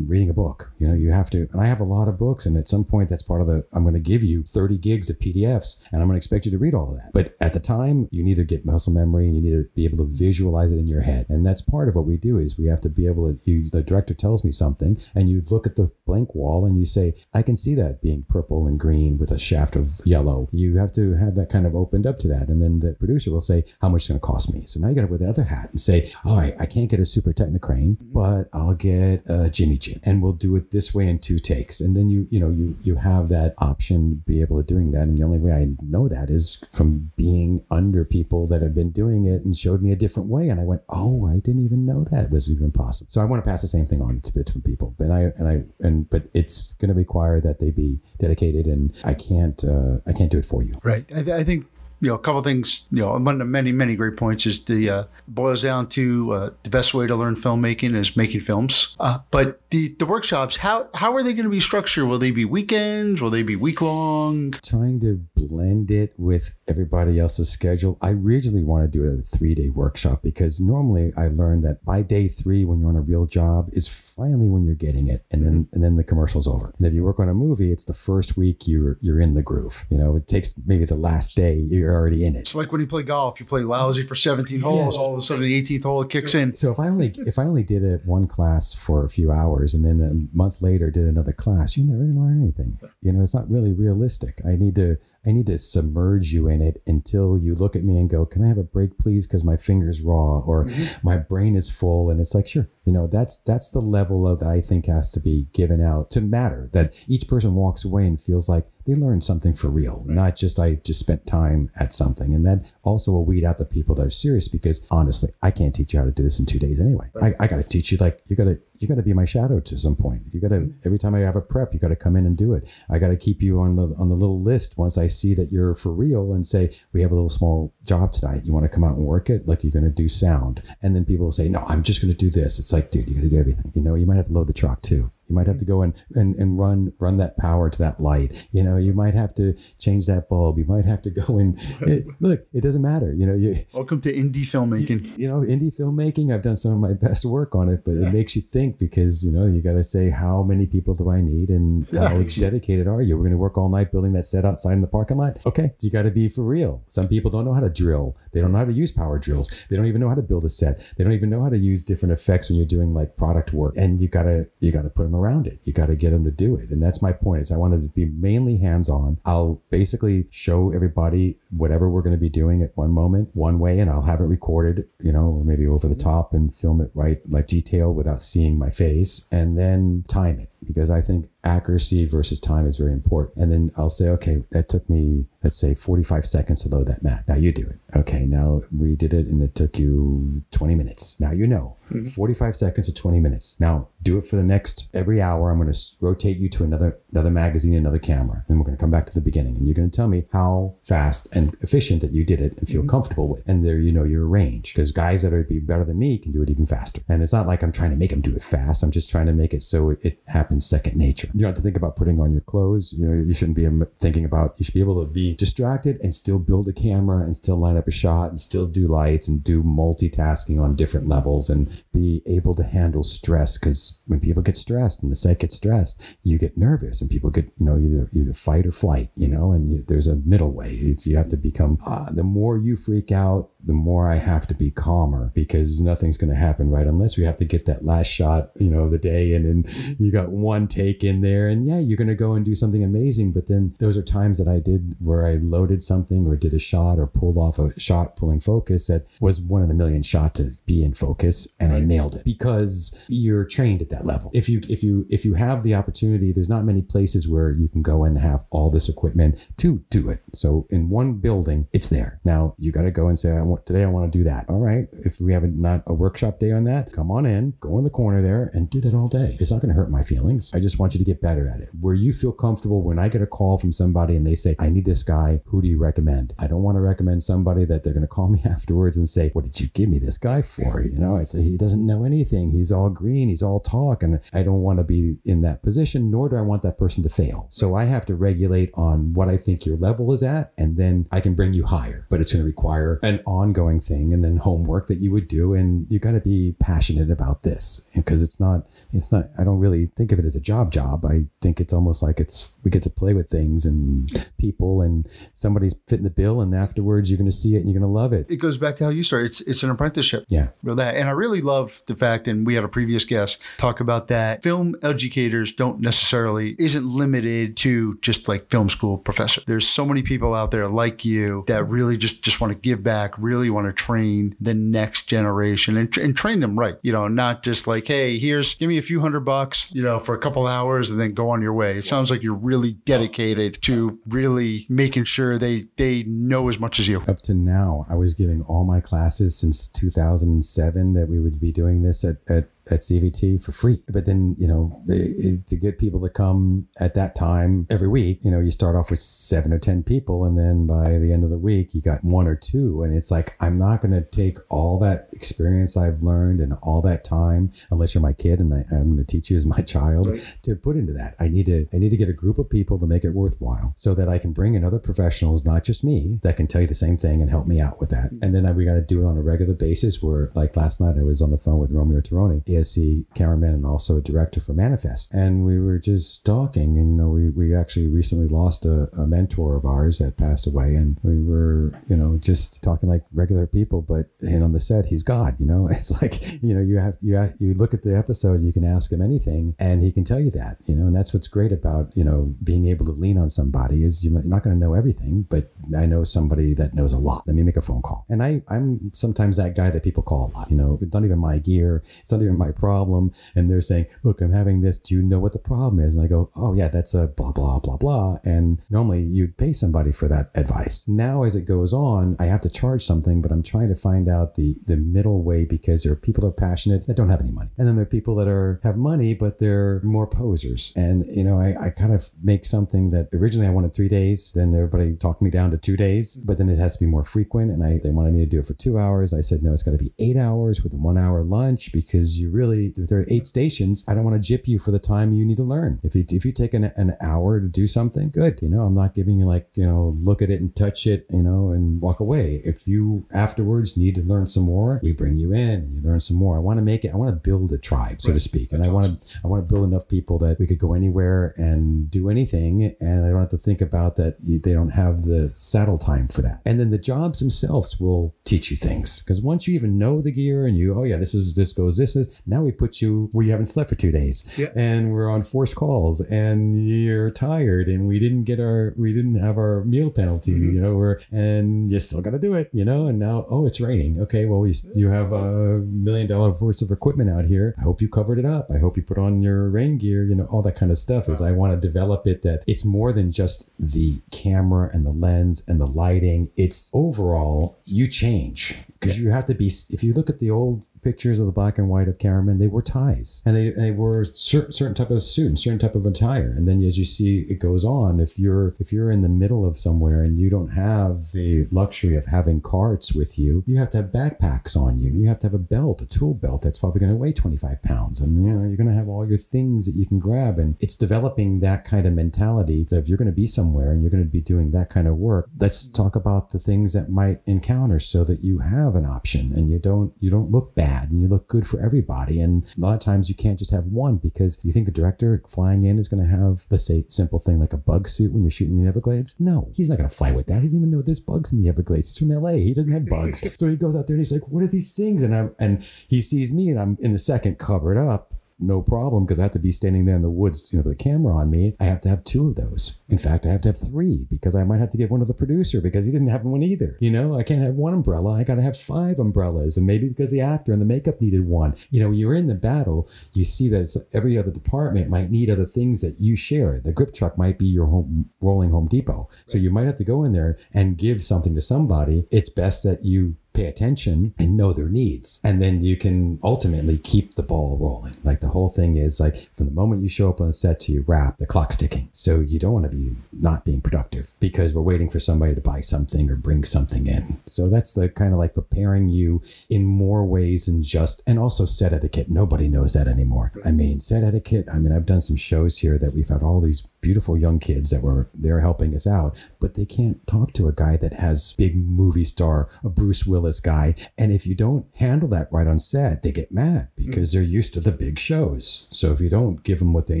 B: reading a book. You know you have to. And I have a lot of books, and at some point that's part of the. I'm going to give you 30 gigs of PDFs, and I'm going to expect you to read all of that. But at the time, you need to get muscle memory, and you need to be able to visualize it in your head. And that's part of what we do is we have to be able to. You, the director tells me something, and you look at the blank wall, and you say, I can see that being purple and green with a shaft of yellow. You have to have that kind of opened up to that, and then the producer will say, How much is going to cost me? So now you got to wear the other hat and say, All right, I can't get a super Technocrane, mm-hmm. but I'll get a Jimmy Jib, and we'll do it this way in two takes. And then you, you know, you you have that option to be able to doing that. And the only way I know that is from being under people that have been doing it and showed me a different way. And I went, Oh, I didn't even know that was even possible. So I want to pass the same thing on to different people. But I and I and but it's going to require that they be dedicated, and I can't uh, I can't do it for you.
A: Right. I, th- I think you know a couple of things. You know, one of the many many great points is the uh, boils down to uh, the best way to learn filmmaking is making films. Uh, but the the workshops, how how are they going to be structured? Will they be weekends? Will they be week long?
B: Trying to blend it with everybody else's schedule. I originally want to do a three day workshop because normally I learned that by day three, when you're on a real job, is finally when you're getting it, and then and then the commercial's over. And if you work on a movie, it's the first week you're you're in the groove. You know, it takes maybe the last day you're already in it.
A: It's like when you play golf, you play lousy for 17 holes,
B: Yes.
A: all of a sudden the 18th hole kicks in.
B: So if I only if I only did it one class for a few hours and then a month later did another class, you're never gonna learn anything. You know, it's not really realistic. I need to I need to submerge you in it until you look at me and go, "Can I have a break, please?" Because my finger's raw or mm-hmm. my brain is full, and it's like, sure, you know, that's that's the level of that I think has to be given out to matter. That each person walks away and feels like they learn something for real, not just I just spent time at something. And that also will weed out the people that are serious because honestly, I can't teach you how to do this in two days anyway. I, I got to teach you like you got to you got to be my shadow to some point. You got to mm-hmm. every time I have a prep, you got to come in and do it. I got to keep you on the on the little list once I see that you're for real and say we have a little small job tonight. You want to come out and work it? Like you're going to do sound, and then people will say no, I'm just going to do this. It's like dude, you got to do everything. You know, you might have to load the truck too. You might have to go and, and, and run run that power to that light. You know, you might have to change that bulb. You might have to go and it, look. It doesn't matter. You know, you
A: Welcome to indie filmmaking.
B: you know, indie filmmaking, I've done some of my best work on it, but it makes you think because, you know, you got to say, how many people do I need and how dedicated are you? We're going to work all night building that set outside in the parking lot. Okay. You got to be for real. Some people don't know how to drill. They don't know how to use power drills. They don't even know how to build a set. They don't even know how to use different effects when you're doing like product work. And you got to, you got to put them around it. You got to get them to do it. And that's my point is I wanted to be mainly hands on. I'll basically show everybody whatever we're going to be doing at one moment, one way, and I'll have it recorded, you know, maybe over the top and film it right, like detail without seeing my face, and then time it because I think accuracy versus time is very important. And then I'll say, okay, that took me, let's say, 45 seconds to load that mat. Now you do it. Okay, now we did it and it took you 20 minutes. Now you know mm-hmm. 45 seconds to 20 minutes. Now do it for the next every hour. I'm going to rotate you to another another magazine, another camera. Then we're going to come back to the beginning and you're going to tell me how fast and efficient that you did it and feel mm-hmm. comfortable with. And there you know your range because guys that are be better than me can do it even faster. And it's not like I'm trying to make them do it fast. I'm just trying to make it so it, it happens second nature. You don't have to think about putting on your clothes. You know, you shouldn't be thinking about, you should be able to be distracted and still build a camera and still line up a shot and still do lights and do multitasking on different levels and be able to handle stress. Because when people get stressed and the set gets stressed, you get nervous and people get, you know, either, either fight or flight, you know, and there's a middle way. You have to become, uh, the more you freak out, the more I have to be calmer because nothing's going to happen right unless we have to get that last shot, you know, of the day. And then you got one take in there and yeah, you're going to go and do something amazing. But then those are times that I did where I loaded something or did a shot or pulled off a shot pulling focus that was one in a million shot to be in focus and I nailed it because you're trained at that level. If you, if you, if you have the opportunity, there's not many places where you can go and have all this equipment to do it. So in one building, it's there. Now you got to go and say, I want today I want to do that. All right. If we have a, not a workshop day on that, come on in, go in the corner there and do that all day. It's not going to hurt my feelings. I just want you to get better at it. Where you feel comfortable when I get a call from somebody and they say, I need this guy, who do you recommend? I don't want to recommend somebody that they're going to call me afterwards and say, What did you give me this guy for? You know, I say, He doesn't know anything. He's all green. He's all talk. And I don't want to be in that position, nor do I want that person to fail. So I have to regulate on what I think your level is at, and then I can bring you higher. But it's going to require an ongoing thing and then homework that you would do. And you got to be passionate about this because it's not, it's not, I don't really think of it as a job job. I think it's almost like it's, we get to play with things and people and somebody's fitting the bill and afterwards you're going to see it and you're going to love it.
A: It goes back to how you started. It's it's an apprenticeship.
B: Yeah.
A: Real that. And I really love the fact, and we had a previous guest talk about that film educators don't necessarily isn't limited to just like film school professor. There's so many people out there like you that really just just want to give back, really want to train the next generation and, and train them right. You know, not just like, hey, here's give me a few hundred bucks, you know, for a couple hours and then go on your way. It sounds like you're really dedicated to really making sure they they know as much as you.
B: Up to now, I was giving all my classes since 2007 that we would be doing this at, at at CVT for free. But then, you know, to get people to come at that time every week, you know, you start off with seven or 10 people. And then by the end of the week, you got one or two. And it's like, I'm not going to take all that experience I've learned and all that time, unless you're my kid and I, am going to teach you as my child right. to put into that. I need to, I need to get a group of people to make it worthwhile so that I can bring in other professionals, not just me, that can tell you the same thing and help me out with that. Mm. And then we got to do it on a regular basis where like last night I was on the phone with Romeo Tirone ESC cameraman and also a director for Manifest. And we were just talking, and you know, we, we actually recently lost a, a mentor of ours that passed away, and we were, you know, just talking like regular people, but and on the set, he's God, you know. It's like, you know, you have you have, you look at the episode, you can ask him anything, and he can tell you that, you know, and that's what's great about you know being able to lean on somebody is you're not going to know everything, but I know somebody that knows a lot. Let me make a phone call, and I I'm sometimes that guy that people call a lot. You know, it's not even my gear, it's not even my problem. And they're saying, look, I'm having this. Do you know what the problem is? And I go, oh, yeah, that's a blah, blah, blah, blah. And normally you'd pay somebody for that advice. Now, as it goes on, I have to charge something, but I'm trying to find out the, the middle way because there are people that are passionate that don't have any money. And then there are people that are have money, but they're more posers. And, you know, I, I kind of make something that originally I wanted three days. Then everybody talked me down to two days, but then it has to be more frequent. And I, they wanted me to do it for two hours. I said, no, it's got to be eight hours with one hour lunch because you really if there are eight stations, I don't want to jip you for the time you need to learn. If you if you take an, an hour to do something, good. You know, I'm not giving you like you know look at it and touch it, you know, and walk away. If you afterwards need to learn some more, we bring you in and you learn some more. I want to make it. I want to build a tribe, so right. to speak, and That's I want to I want to build enough people that we could go anywhere and do anything, and I don't have to think about that. They don't have the saddle time for that, and then the jobs themselves will teach you things because once you even know the gear and you oh yeah this is this goes this is now we put you where you haven't slept for two days. Yeah. and we're on forced calls and you're tired and we didn't get our we didn't have our meal penalty mm-hmm. you know we're and you still got to do it you know and now oh it's raining. Okay well we you have a million dollar worth of equipment out here. I hope you covered it up. I hope you put on your rain gear you know all that kind of stuff is i want to develop it that it's more than just the camera and the lens and the lighting. It's overall you change. Because you have to be if you look at the old pictures of the black and white of cameramen, they were ties and they, they wore certain, certain type of suit and certain type of attire. And then as you see it goes on, if you're if you're in the middle of somewhere and you don't have the luxury of having carts with you, you have to have backpacks on you. You have to have a belt, a tool belt that's probably going to weigh 25 pounds. And you know, you're going to have all your things that you can grab. And it's developing that kind of mentality that if you're going to be somewhere and you're going to be doing that kind of work, let's talk about the things that might encounter so that you have an option and you don't you don't look bad bad and you look good for everybody. And a lot of times you can't just have one because you think the director flying in is going to have, let's say, simple thing like a bug suit when you're shooting the Everglades. No, he's not going to fly with that. He didn't even know there's bugs in the Everglades. He's from LA. He doesn't have bugs. so he goes out there and he's like, what are these things? And I'm, and he sees me and I'm in a second covered up no problem because I have to be standing there in the woods, you know, with a camera on me. I have to have two of those. In fact, I have to have three because I might have to give one to the producer because he didn't have one either. You know, I can't have one umbrella. I got to have five umbrellas. And maybe because the actor and the makeup needed one. You know, when you're in the battle, you see that it's every other department might need other things that you share. The grip truck might be your home rolling Home Depot. So you might have to go in there and give something to somebody. It's best that you pay attention and know their needs. And then you can ultimately keep the ball rolling. Like the whole thing is like from the moment you show up on set to you wrap, the clock's ticking. So you don't want to be not being productive because we're waiting for somebody to buy something or bring something in. So that's the kind of like preparing you in more ways than just, and also set etiquette. Nobody knows that anymore. I mean, set etiquette. I mean, I've done some shows here that we've had all these beautiful young kids that were there helping us out, but they can't talk to a guy that has big movie star, a Bruce Willis guy. And if you don't handle that right on set, they get mad because mm. they're used to the big shows. So if you don't give them what they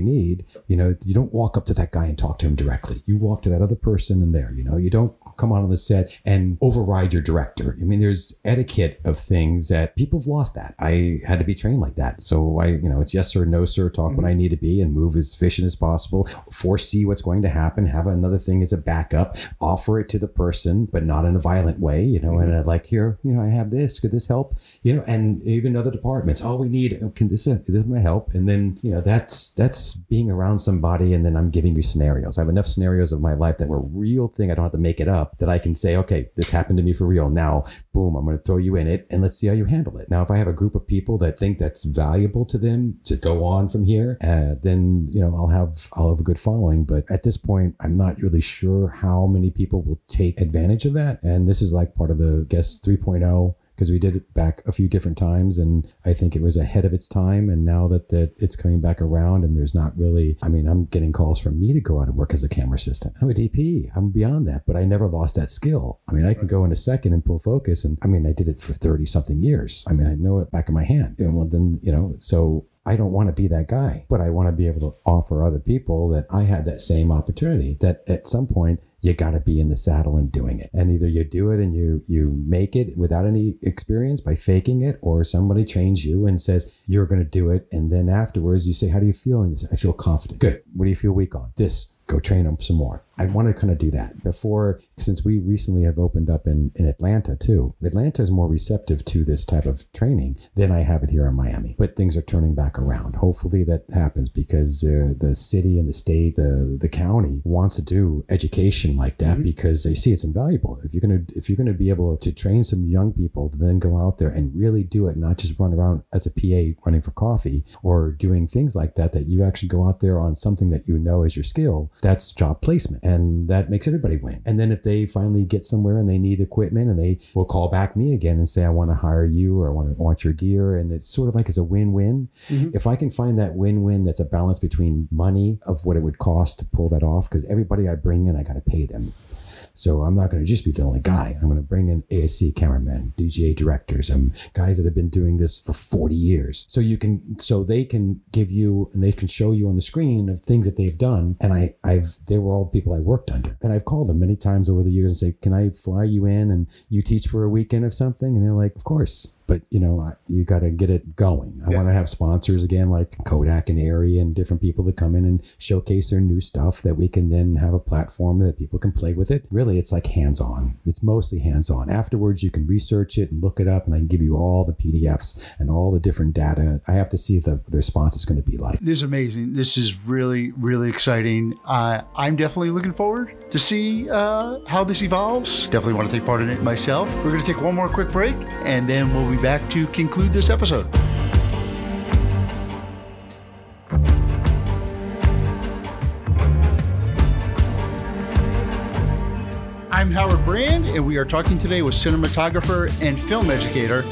B: need, you know, you don't walk up to that guy and talk to him directly. You walk to that other person in there, you know, you don't come on the set and override your director. I mean, there's etiquette of things that people have lost that. I had to be trained like that. So I, you know, it's yes sir, no sir, talk mm-hmm. when I need to be and move as efficient as possible, foresee what's going to happen, have another thing as a backup, offer it to the person, but not in a violent way, you know, mm-hmm. and like here, you know, I have this, could this help? You know, and even other departments, oh, we need, oh, can this, uh, this might help? And then, you know, that's, that's being around somebody and then I'm giving you scenarios. I have enough scenarios of my life that were real thing. I don't have to make it up that I can say, okay, this happened to me for real. Now, boom, I'm going to throw you in it and let's see how you handle it. Now, if I have a group of people that think that's valuable to them to go on from here, uh, then, you know, I'll have, I'll have a good following. But at this point, I'm not really sure how many people will take advantage of that. And this is like part of the guest 3.0 because we did it back a few different times and I think it was ahead of its time. And now that, that it's coming back around and there's not really, I mean, I'm getting calls from me to go out and work as a camera assistant. I'm a DP. I'm beyond that, but I never lost that skill. I mean, I can go in a second and pull focus. And I mean, I did it for 30 something years. I mean, I know it back of my hand. And well, then, you know, so I don't want to be that guy, but I want to be able to offer other people that I had that same opportunity that at some point you got to be in the saddle and doing it. And either you do it and you you make it without any experience by faking it, or somebody trains you and says you're going to do it, and then afterwards you say, "How do you feel?" And say, "I feel confident." Good. What do you feel weak on? This go train them some more. I want to kind of do that before, since we recently have opened up in, in Atlanta too. Atlanta is more receptive to this type of training than I have it here in Miami. But things are turning back around. Hopefully that happens because uh, the city and the state, the the county wants to do education like that mm-hmm. because they see it's invaluable. If you're gonna if you're gonna be able to train some young people to then go out there and really do it, not just run around as a PA running for coffee or doing things like that, that you actually go out there on something that you know is your skill that's job placement. And that makes everybody win. And then if they finally get somewhere and they need equipment and they will call back me again and say, I want to hire you or I want to want your gear. And it's sort of like it's a win-win. Mm-hmm. If I can find that win-win that's a balance between money of what it would cost to pull that off, because everybody I bring in, I got to pay them. So I'm not going to just be the only guy. I'm going to bring in ASC cameramen, DGA directors, and guys that have been doing this for 40 years. So you can, so they can give you and they can show you on the screen of things that they've done. And I, I've, they were all the people I worked under. And I've called them many times over the years and say, can I fly you in and you teach for a weekend of something? And they're like, of course but you know you got to get it going. I yeah. want to have sponsors again like kodak and Arri and different people that come in and showcase their new stuff that we can then have a platform that people can play with it. Really it's like hands-on. It's mostly hands-on. Afterwards you can research it and look it up and i can give you all the pdfs and all the different data. I have to see the, the response is going to be like.
A: This is amazing. This is really really exciting. Uh, i'm definitely looking forward to see uh, how this evolves. Definitely want to take part in it myself. We're going to take one more quick break and then we'll be back to conclude this episode. I'm Howard Brand, and we are talking today with cinematographer and film educator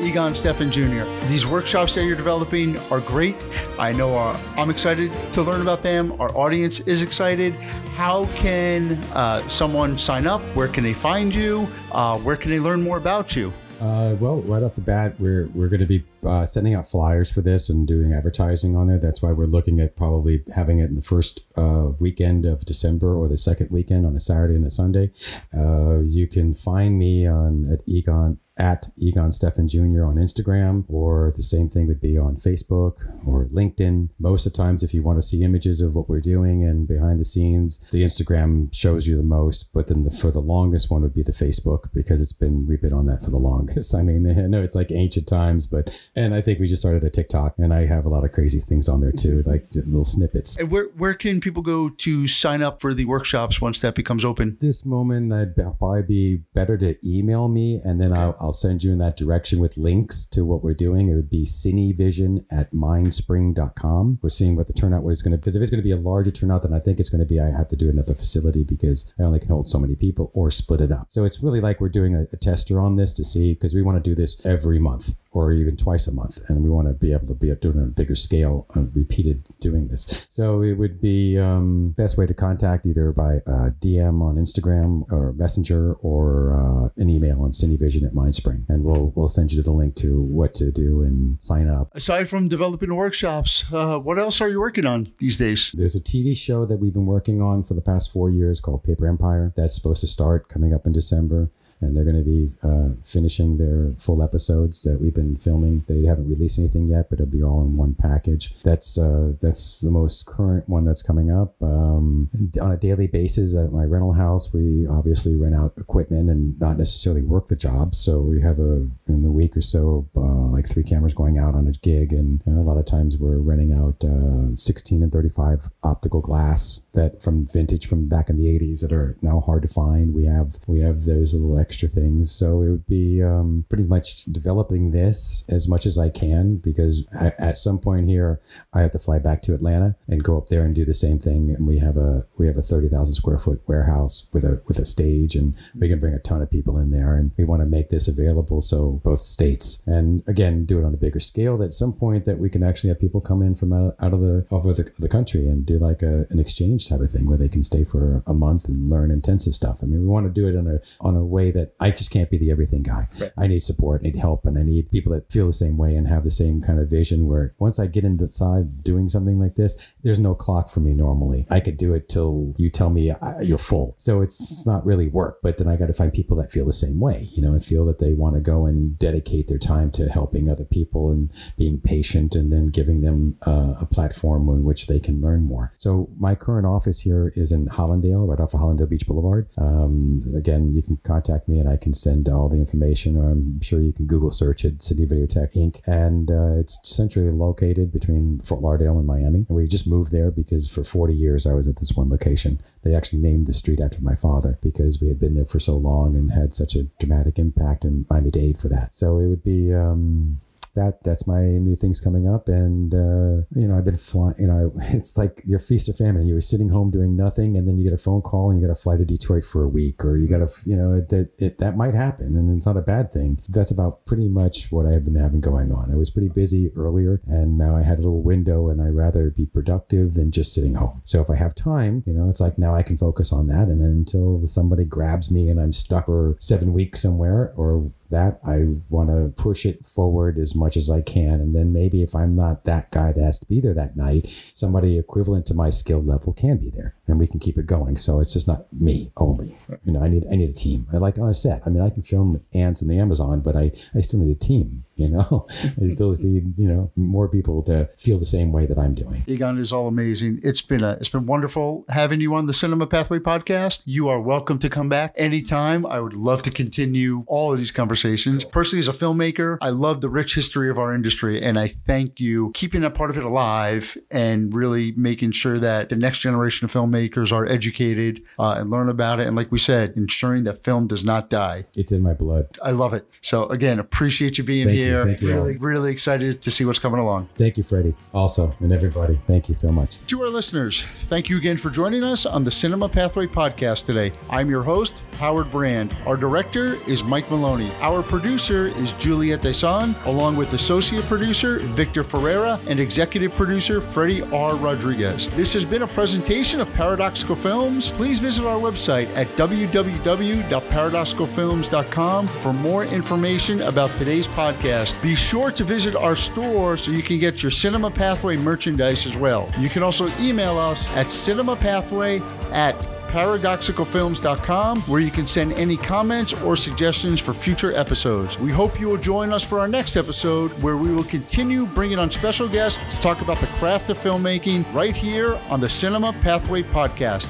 A: Egon Stephan Jr. These workshops that you're developing are great. I know uh, I'm excited to learn about them. Our audience is excited. How can uh, someone sign up? Where can they find you? Uh, where can they learn more about you?
B: Uh, well, right off the bat, we're we're going to be uh, sending out flyers for this and doing advertising on there. That's why we're looking at probably having it in the first uh, weekend of December or the second weekend on a Saturday and a Sunday. Uh, you can find me on at Egon at Egon Stephan Jr. on Instagram, or the same thing would be on Facebook or LinkedIn. Most of the times, if you want to see images of what we're doing and behind the scenes, the Instagram shows you the most. But then the, for the longest one would be the Facebook because it's been we've been on that for the longest. I mean, I know it's like ancient times, but and I think we just started a TikTok, and I have a lot of crazy things on there too, like little snippets.
A: And where where can people go to sign up for the workshops once that becomes open?
B: This moment, I'd probably be better to email me, and then I'll I'll send you in that direction with links to what we're doing. It would be cinevision at mindspring.com. We're seeing what the turnout was going to, be because if it's going to be a larger turnout than I think it's going to be, I have to do another facility because I only can hold so many people or split it up. So it's really like we're doing a, a tester on this to see, because we want to do this every month or even twice a month. And we want to be able to be doing it on a bigger scale, uh, repeated doing this. So it would be um, best way to contact either by uh, DM on Instagram or Messenger or uh, an email on Cinevision at Mindspring. And we'll, we'll send you the link to what to do and sign up.
A: Aside from developing workshops, uh, what else are you working on these days?
B: There's a TV show that we've been working on for the past four years called Paper Empire. That's supposed to start coming up in December and they're going to be uh, finishing their full episodes that we've been filming. They haven't released anything yet, but it'll be all in one package. That's uh, that's the most current one that's coming up. Um, on a daily basis at my rental house, we obviously rent out equipment and not necessarily work the job. So we have a in a week or so, uh, like three cameras going out on a gig, and you know, a lot of times we're renting out uh, 16 and 35 optical glass that from vintage from back in the 80s that are now hard to find. We have we have those little extra things. So it would be um, pretty much developing this as much as I can because at, at, some point here I have to fly back to Atlanta and go up there and do the same thing. And we have a we have a thirty thousand square foot warehouse with a with a stage, and we can bring a ton of people in there. And we want to make this available so both states and again do it on a bigger scale. That at some point that we can actually have people come in from out, of the of the, the country and do like a, an exchange type of thing where they can stay for a month and learn intensive stuff. I mean, we want to do it in a on a way that I just can't be the everything guy. Right. I need support, I need help, and I need people that feel the same way and have the same kind of vision. Where once I get inside doing something like this, there's no clock for me normally. I could do it till you tell me uh, you're full. So it's not really work, but then I got to find people that feel the same way, you know, and feel that they want to go and dedicate their time to helping other people and being patient and then giving them uh, a platform in which they can learn more. So my current office here is in Hallandale, right off of Hallandale Beach Boulevard. Um, again, you can contact me and I can send all the information. I'm sure you can Google search it, Cine Video Tech Inc. And uh, it's centrally located between Fort Lauderdale and Miami. And we just moved there because for 40 years I was at this one location. They actually named the street after my father because we had been there for so long and had such a dramatic impact in Miami Dade for that. So it would be um, that that's my new things coming up. And uh, you know i've been flying you know it's like your feast or famine. You were sitting home doing nothing and then you get a phone call and you got to fly to detroit for a week or you got to you know that it, that might happen and it's not a bad thing. That's about pretty much what i've been having going on. I was pretty busy earlier and now i had a little window and i rather be productive than just sitting home. So if i have time you know it's like now i can focus on that and then until somebody grabs me and i'm stuck for seven weeks somewhere or that I want to push it forward as much as I can. And then maybe if I'm not that guy that has to be there that night, somebody equivalent to my skill level can be there and we can keep it going. So it's just not me only. You know, I need I need a team. I like on a set. I mean, I can film ants in the Amazon, but I, I still need a team. You know, I still need you know more people to feel the same way that I'm doing.
A: Egon is all amazing. It's been a it's been wonderful having you on the Cinema Pathway podcast. You are welcome to come back anytime. I would love to continue all of these conversations. Personally, as a filmmaker, I love the rich history of our industry, and I thank you keeping that part of it alive and really making sure that the next generation of filmmakers are educated uh, and learn about it. And like we said, ensuring that film does not die.
B: It's in my blood.
A: I love it. So again, appreciate you being
B: thank
A: here.
B: You, thank you
A: really,
B: all.
A: really excited to see what's coming along.
B: Thank you, Freddie. Also, and everybody, thank you so much.
A: To our listeners, thank you again for joining us on the Cinema Pathway podcast today. I'm your host, Howard Brand. Our director is Mike Maloney. Our producer is Juliette Desan, along with associate producer Victor Ferreira and executive producer Freddie R. Rodriguez. This has been a presentation of Paradoxical Films. Please visit our website at www.paradoxicalfilms.com for more information about today's podcast. Be sure to visit our store so you can get your Cinema Pathway merchandise as well. You can also email us at cinemapathway at paradoxicalfilms.com where you can send any comments or suggestions for future episodes. We hope you will join us for our next episode where we will continue bringing on special guests to talk about the craft of filmmaking right here on the Cinema Pathway podcast.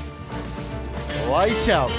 A: Lights out.